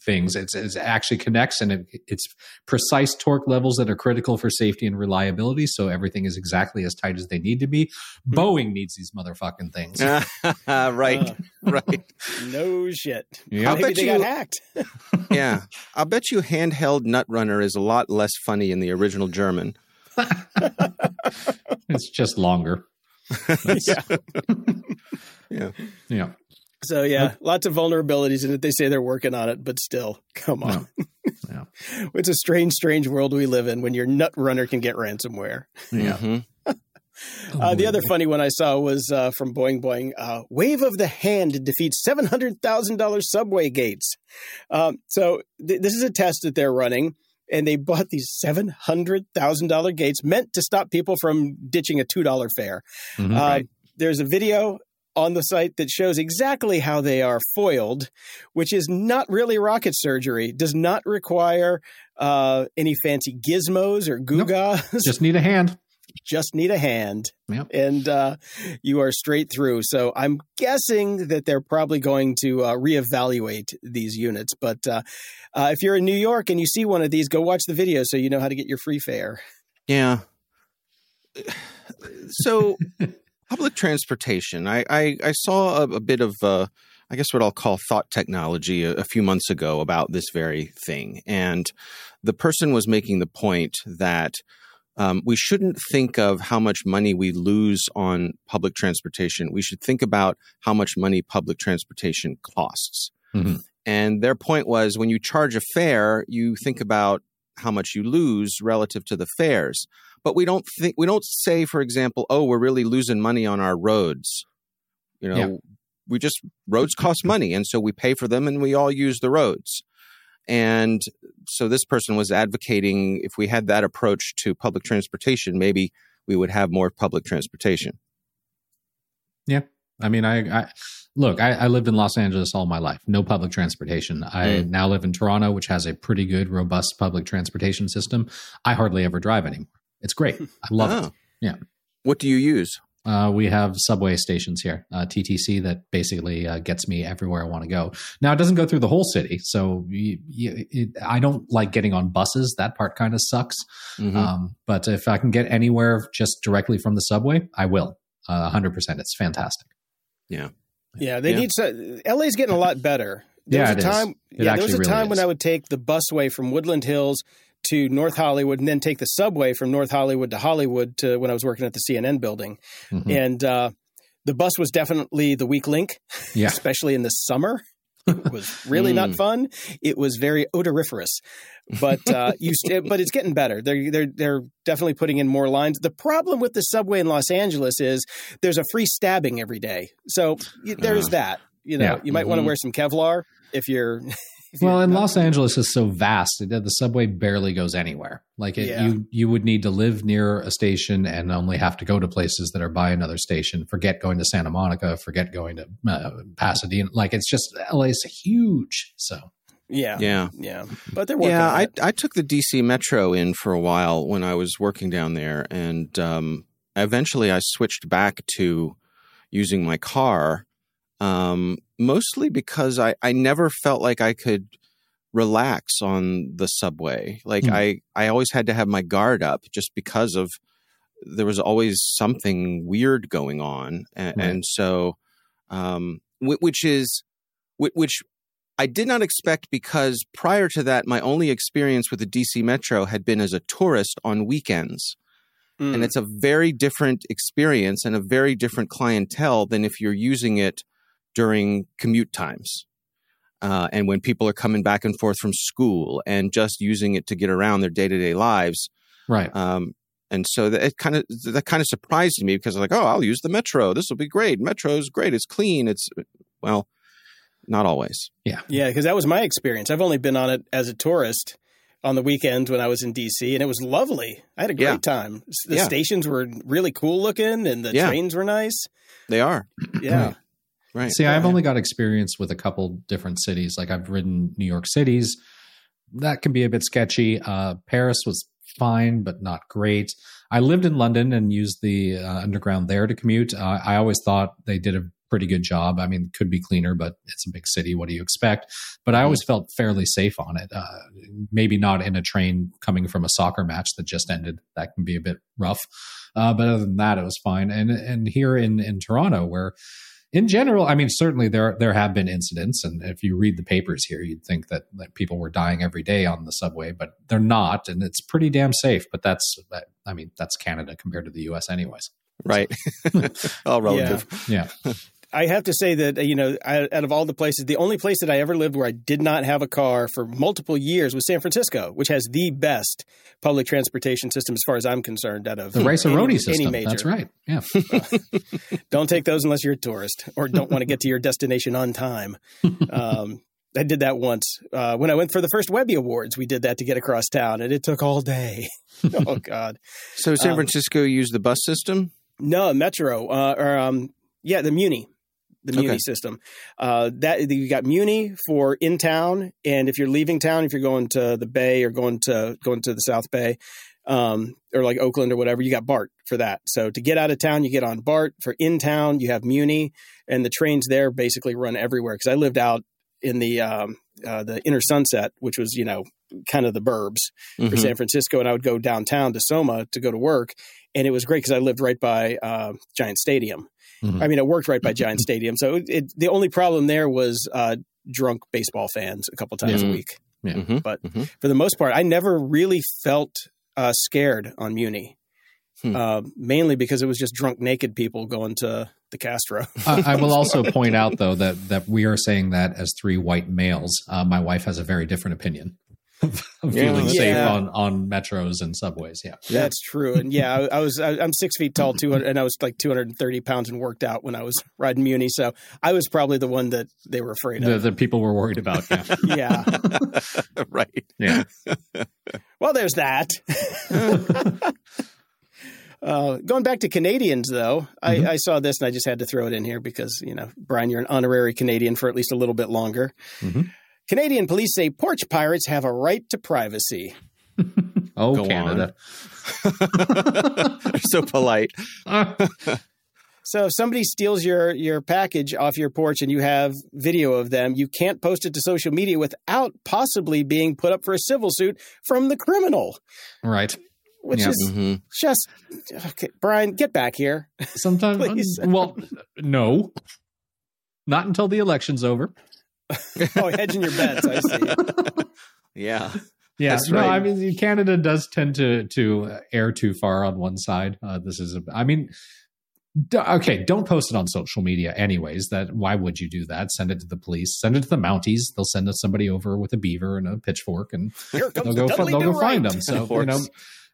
things. It's, it's actually connects and it, it's precise torque levels that are critical for safety and reliability. So everything is exactly as tight as they need to be. Boeing needs these motherfucking things. right. Uh, right. no shit. Yeah. I'll bet they you- got hacked. Yeah. I'll bet you handheld nut runner is a lot less funny in the original German. It's just longer. yeah. Yeah. Yeah. So yeah, lots of vulnerabilities in it. They say they're working on it, but still, come on. Yeah. it's a strange, strange world we live in when your nut runner can get ransomware. Yeah. Mhm. Uh, the other funny one I saw was uh, from Boing Boing. Uh, Wave of the hand defeats seven hundred thousand dollars subway gates. Um, so th- this is a test that they're running, and they bought these seven hundred thousand dollar gates meant to stop people from ditching a two dollar fare. Mhm. Uh, There's a video on the site that shows exactly how they are foiled, which is not really rocket surgery. Does not require uh, any fancy gizmos or gewgaws. just need a hand. Just need a hand, Yep. and uh, you are straight through. So I'm guessing that they're probably going to uh, reevaluate these units. But uh, uh, if you're in New York and you see one of these, go watch the video so you know how to get your free fare. Yeah. So, public transportation. I, I, I saw a, a bit of, uh, I guess, what I'll call thought technology a, a few months ago about this very thing. And the person was making the point that um, we shouldn't think of how much money we lose on public transportation. We should think about how much money public transportation costs. Mhm. And their point was when you charge a fare, you think about how much you lose relative to the fares but we don't think we don't say for example oh we're really losing money on our roads you know Yeah. we just roads cost money and so we pay for them and we all use the roads and so this person was advocating if we had that approach to public transportation maybe we would have more public transportation Yeah. I mean, I, I look. I, I lived in Los Angeles all my life. No public transportation. I Mm. now live in Toronto, which has a pretty good, robust public transportation system. I hardly ever drive anymore. It's great. I love Oh. it. Yeah. what do you use Uh, we have subway stations here, uh, TTC, that basically uh, gets me everywhere I want to go. Now, it doesn't go through the whole city, so you, you, it, I don't like getting on buses. That part kind of sucks. Mhm. Um, but if I can get anywhere just directly from the subway, I will. Uh, 100%. It's fantastic. Yeah, Yeah. they Yeah. need so LA's getting a lot better. There Yeah, was it a is. time It yeah, there was actually a really time when is. I would take the busway from Woodland Hills to North Hollywood and then take the subway from North Hollywood to Hollywood to when I was working at the CNN building. Mhm. And uh, the bus was definitely the weak link, Yeah. especially in the summer. It was really not Mm. fun. It was very odoriferous. But uh, you, st- but it's getting better. They're they're they're definitely putting in more lines. The problem with the subway in Los Angeles is there's a free stabbing every day. So y- there's Uh, that. You know, yeah. you might want to wear some Kevlar if you're. If Well, you're and Los Angeles is so vast that the subway barely goes anywhere. Like it, Yeah. you, you would need to live near a station and only have to go to places that are by another station. Forget going to Santa Monica. Forget going to uh, Pasadena. Like it's just LA is huge. So Yeah, yeah yeah. But they're working. Yeah, I it. I took the DC Metro in for a while when I was working down there, and um, eventually I switched back to using my car, um, mostly because I I never felt like I could relax on the subway. Like Hmm. I I always had to have my guard up just because of there was always something weird going on, and, Right. and so um, which is which I did not expect because prior to that, my only experience with the DC Metro had been as a tourist on weekends. Mm. And it's a very different experience and a very different clientele than if you're using it during commute times. Uh, and when people are coming back and forth from school and just using it to get around their day to day lives. Right. Um, and so that it kind of that kind of surprised me because I was like, oh, I'll use the metro. This will be great. Metro's great. It's clean. It's well, not always. Yeah, yeah, because that was my experience. I've only been on it as a tourist on the weekends when I was in DC, and it was lovely. I had a great Yeah. time. The Yeah. stations were really cool looking, and the Yeah. trains were nice. They are Yeah, Right. right. See, I've only got experience with a couple different cities. Like I've ridden New York cities. That can be a bit sketchy. Uh, Paris was fine, but not great. I lived in London and used the uh, underground there to commute. Uh, I always thought they did a pretty good job. I mean, could be cleaner, but it's a big city. What do you expect? But I always felt fairly safe on it. Uh, maybe not in a train coming from a soccer match that just ended. That can be a bit rough. Uh, but other than that, it was fine. And and here in in Toronto, where in general, I mean, certainly there there have been incidents, and if you read the papers here, you'd think that, that people were dying every day on the subway, but they're not, and it's pretty damn safe. But that's, I mean, that's Canada compared to the U.S. anyways. right. All relative. Yeah, I have to say that uh, you know, I, out of all the places, the only place that I ever lived where I did not have a car for multiple years was San Francisco, which has the best public transportation system as far as I'm concerned. Out of the Rice any- Roni any system. major. That's right. Yeah, Don't take those unless you're a tourist or don't want to get to your destination on time. Um, I did that once uh, when I went for the first Webby Awards. We did that to get across town, and it took all day. oh God, So San Um, Francisco used the bus system. no Metro uh, or um, yeah, the Muni, the Muni system. Uh, that you got Muni for in town, and if you're leaving town, if you're going to the Bay or going to going to the South Bay. Um, or like Oakland or whatever, you got BART for that. So to get out of town, you get on BART. For in town, you have Muni, and the trains there basically run everywhere. Because I lived out in the um, uh, the inner Sunset, which was you know kind of the burbs for Mhm. San Francisco, and I would go downtown to Soma to go to work, and it was great because I lived right by uh, Giant Stadium. Mhm. I mean, it worked right by Giant Stadium, so it, it, the only problem there was uh, drunk baseball fans a couple times Yeah. a week. Yeah. Mhm. But Mhm. for the most part, I never really felt uh, scared on Muni. Hmm. Uh, mainly because it was just drunk naked people going to the Castro. I, I will also point out though that that we are saying that as three white males. Uh, my wife has a very different opinion of of Yeah. feeling safe Yeah. on on metros and subways. Yeah. That's true, and yeah, I, I was I, I'm six feet tall, two hundred, and I was like 230 pounds and worked out when I was riding Muni, so I was probably the one that they were afraid The, of. the people were worried about. Yeah. yeah, right. yeah. well, there's that. Uh, going back to Canadians, though, Mhm. I, I saw this and I just had to throw it in here because, you know, Brian, you're an honorary Canadian for at least a little bit longer. Mhm. Canadian police say porch pirates have a right to privacy. Oh, Go Canada. They're so polite. So if somebody steals your your package off your porch and you have video of them, you can't post it to social media without possibly being put up for a civil suit from the criminal, right. which Yeah. is Mhm. just okay. Brian, get back here. Sometimes, Please. well, no, not until the election's over. Oh, hedging your bets. I see. Yeah. Yeah, That's no, right. I mean Canada does tend to to err too far on one side. Uh, this is, a, I mean, d- okay, don't post it on social media, anyways. That why would you do that? Send it to the police. Send it to the Mounties. They'll send somebody over with a beaver and a pitchfork, and they'll go the they'll go Do find them. So Of you know.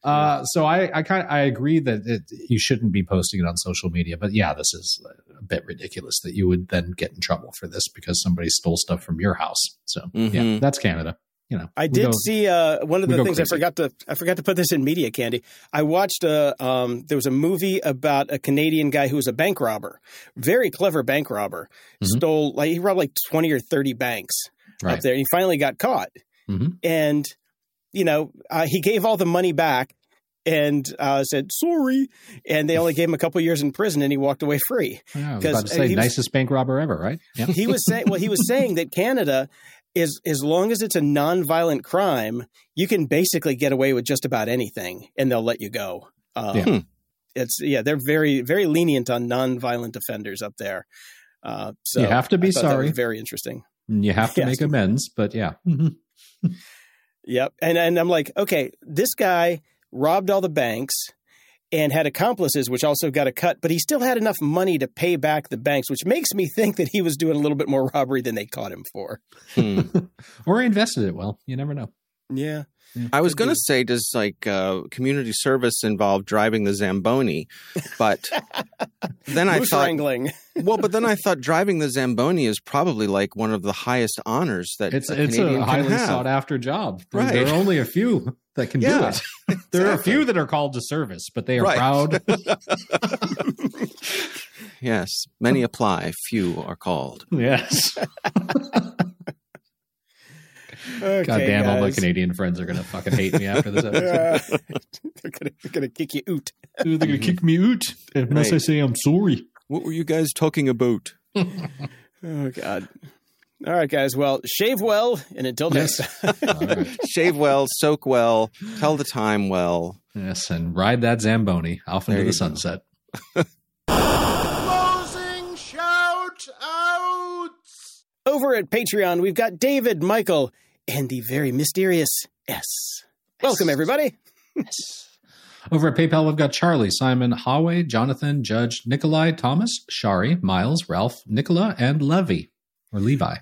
Course. Uh, so I I kind I agree that it, you shouldn't be posting it on social media, but yeah, this is a bit ridiculous that you would then get in trouble for this because somebody stole stuff from your house. So yeah, Mhm. that's Canada. You know, I did don't- see uh, one of the go things I forgot to I forgot to put this in media candy. I watched a um, there was a movie about a Canadian guy who was a bank robber, very clever bank robber. Mhm. Stole like he robbed like twenty or thirty banks right. up there. And he finally got caught, Mhm. and you know uh, he gave all the money back and uh, said sorry, and they only gave him a couple years in prison, and he walked away free. Yeah, I was 'Cause, about to uh, say he was- nicest bank robber ever, right? Yeah. He was saying well he was saying that Canada is as long as it's a nonviolent crime, you can basically get away with just about anything, and they'll let you go. Um, Yeah. It's yeah, they're very very lenient on nonviolent offenders up there. Uh, so you have to be I thought that sorry. was very interesting. You have to Yes. make amends, but yeah. Yep. And and I'm like, okay, this guy robbed all the banks and had accomplices which also got a cut, but he still had enough money to pay back the banks, which makes me think that he was doing a little bit more robbery than they caught him for. Hmm. or he invested it well. You never know. Yeah. I was going to say, does like uh, community service involve driving the Zamboni? But then I Moose thought, wrangling. well, but then I thought driving the Zamboni is probably like one of the highest honors that It's a it's Canadian a can highly have. sought after job. There, Right. there are only a few that can Yeah, do it. There are a few that are called to service, but they are Right. proud. Yes, many apply, few are called. yes. Okay, God damn, all my. Canadian friends are gonna fucking hate me after this episode. Uh, they're, gonna, kick you out. They're gonna kick me out unless Right. I say I'm sorry. What were you guys talking about? Oh God. All right, guys. Well, shave well, and until next time. All right. Shave well, soak well, tell the time well. Yes, and ride that Zamboni off into There the sunset. Closing shout outs! Over at Patreon, we've got David, Michael, and the very mysterious S. Welcome, everybody. Over at PayPal, we've got Charlie, Simon, Haway, Jonathan, Judge, Nikolai, Thomas, Shari, Miles, Ralph, Nicola, and Levy or Levi.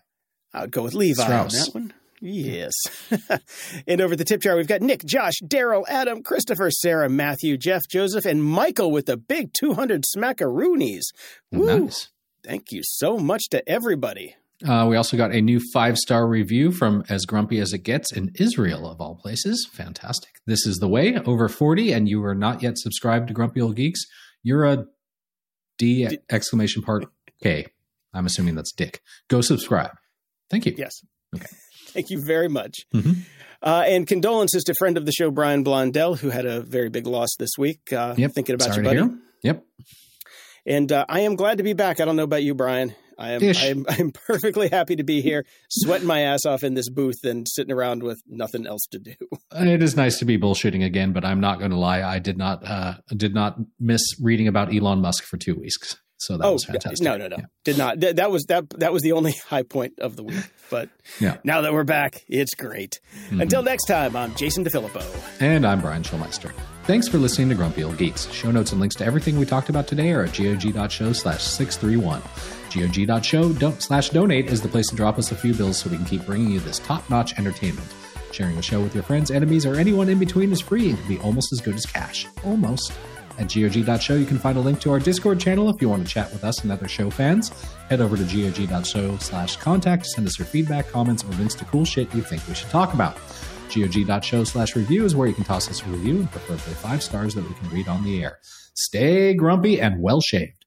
I'll go with Levi Strauss. on that one. Yes. and over the tip jar, we've got Nick, Josh, Daryl, Adam, Christopher, Sarah, Matthew, Jeff, Joseph, and Michael with the big 200 smackaroonies. Woo. Nice. Thank you so much to everybody. Uh, we also got a new five star review from As Grumpy as It Gets in Israel, of all places. Fantastic. This is the way. Over 40, and you are not yet subscribed to Grumpy Old Geeks. You're a D D- exclamation part K. I'm assuming that's Dick. Go subscribe. Thank you. Yes. Okay. Thank you very much. Mhm. Uh, and condolences to friend of the show, Brian Blondell, who had a very big loss this week. Uh, Yep. Thinking about Sorry you, buddy. Yep. And uh, I am glad to be back. I don't know about you, Brian. I am, Ish. I am I'm perfectly happy to be here, sweating my ass off in this booth and sitting around with nothing else to do. It is nice to be bullshitting again, but I'm not going to lie. I did not uh, did not miss reading about Elon Musk for two weeks, so that oh was fantastic. no, no, no, Yeah. did not. Th- that was that that was the only high point of the week. But Yeah. now that we're back, it's great. Mhm. Until next time, I'm Jason DeFilippo. And I'm Brian Schulmeister. Thanks for listening to Grumpy Old Geeks. Show notes and links to everything we talked about today are at gog.show slash 631. gog.show slash donate is the place to drop us a few bills so we can keep bringing you this top-notch entertainment. Sharing the show with your friends, enemies, or anyone in between is free and can be almost as good as cash. Almost. At gog.show, you can find a link to our Discord channel if you want to chat with us and other show fans. Head over to gog.show slash contact, send us your feedback, comments, or links to cool shit you think we should talk about. gog.show slash review is where you can toss us a review and preferably five stars that we can read on the air. Stay grumpy and well shaved.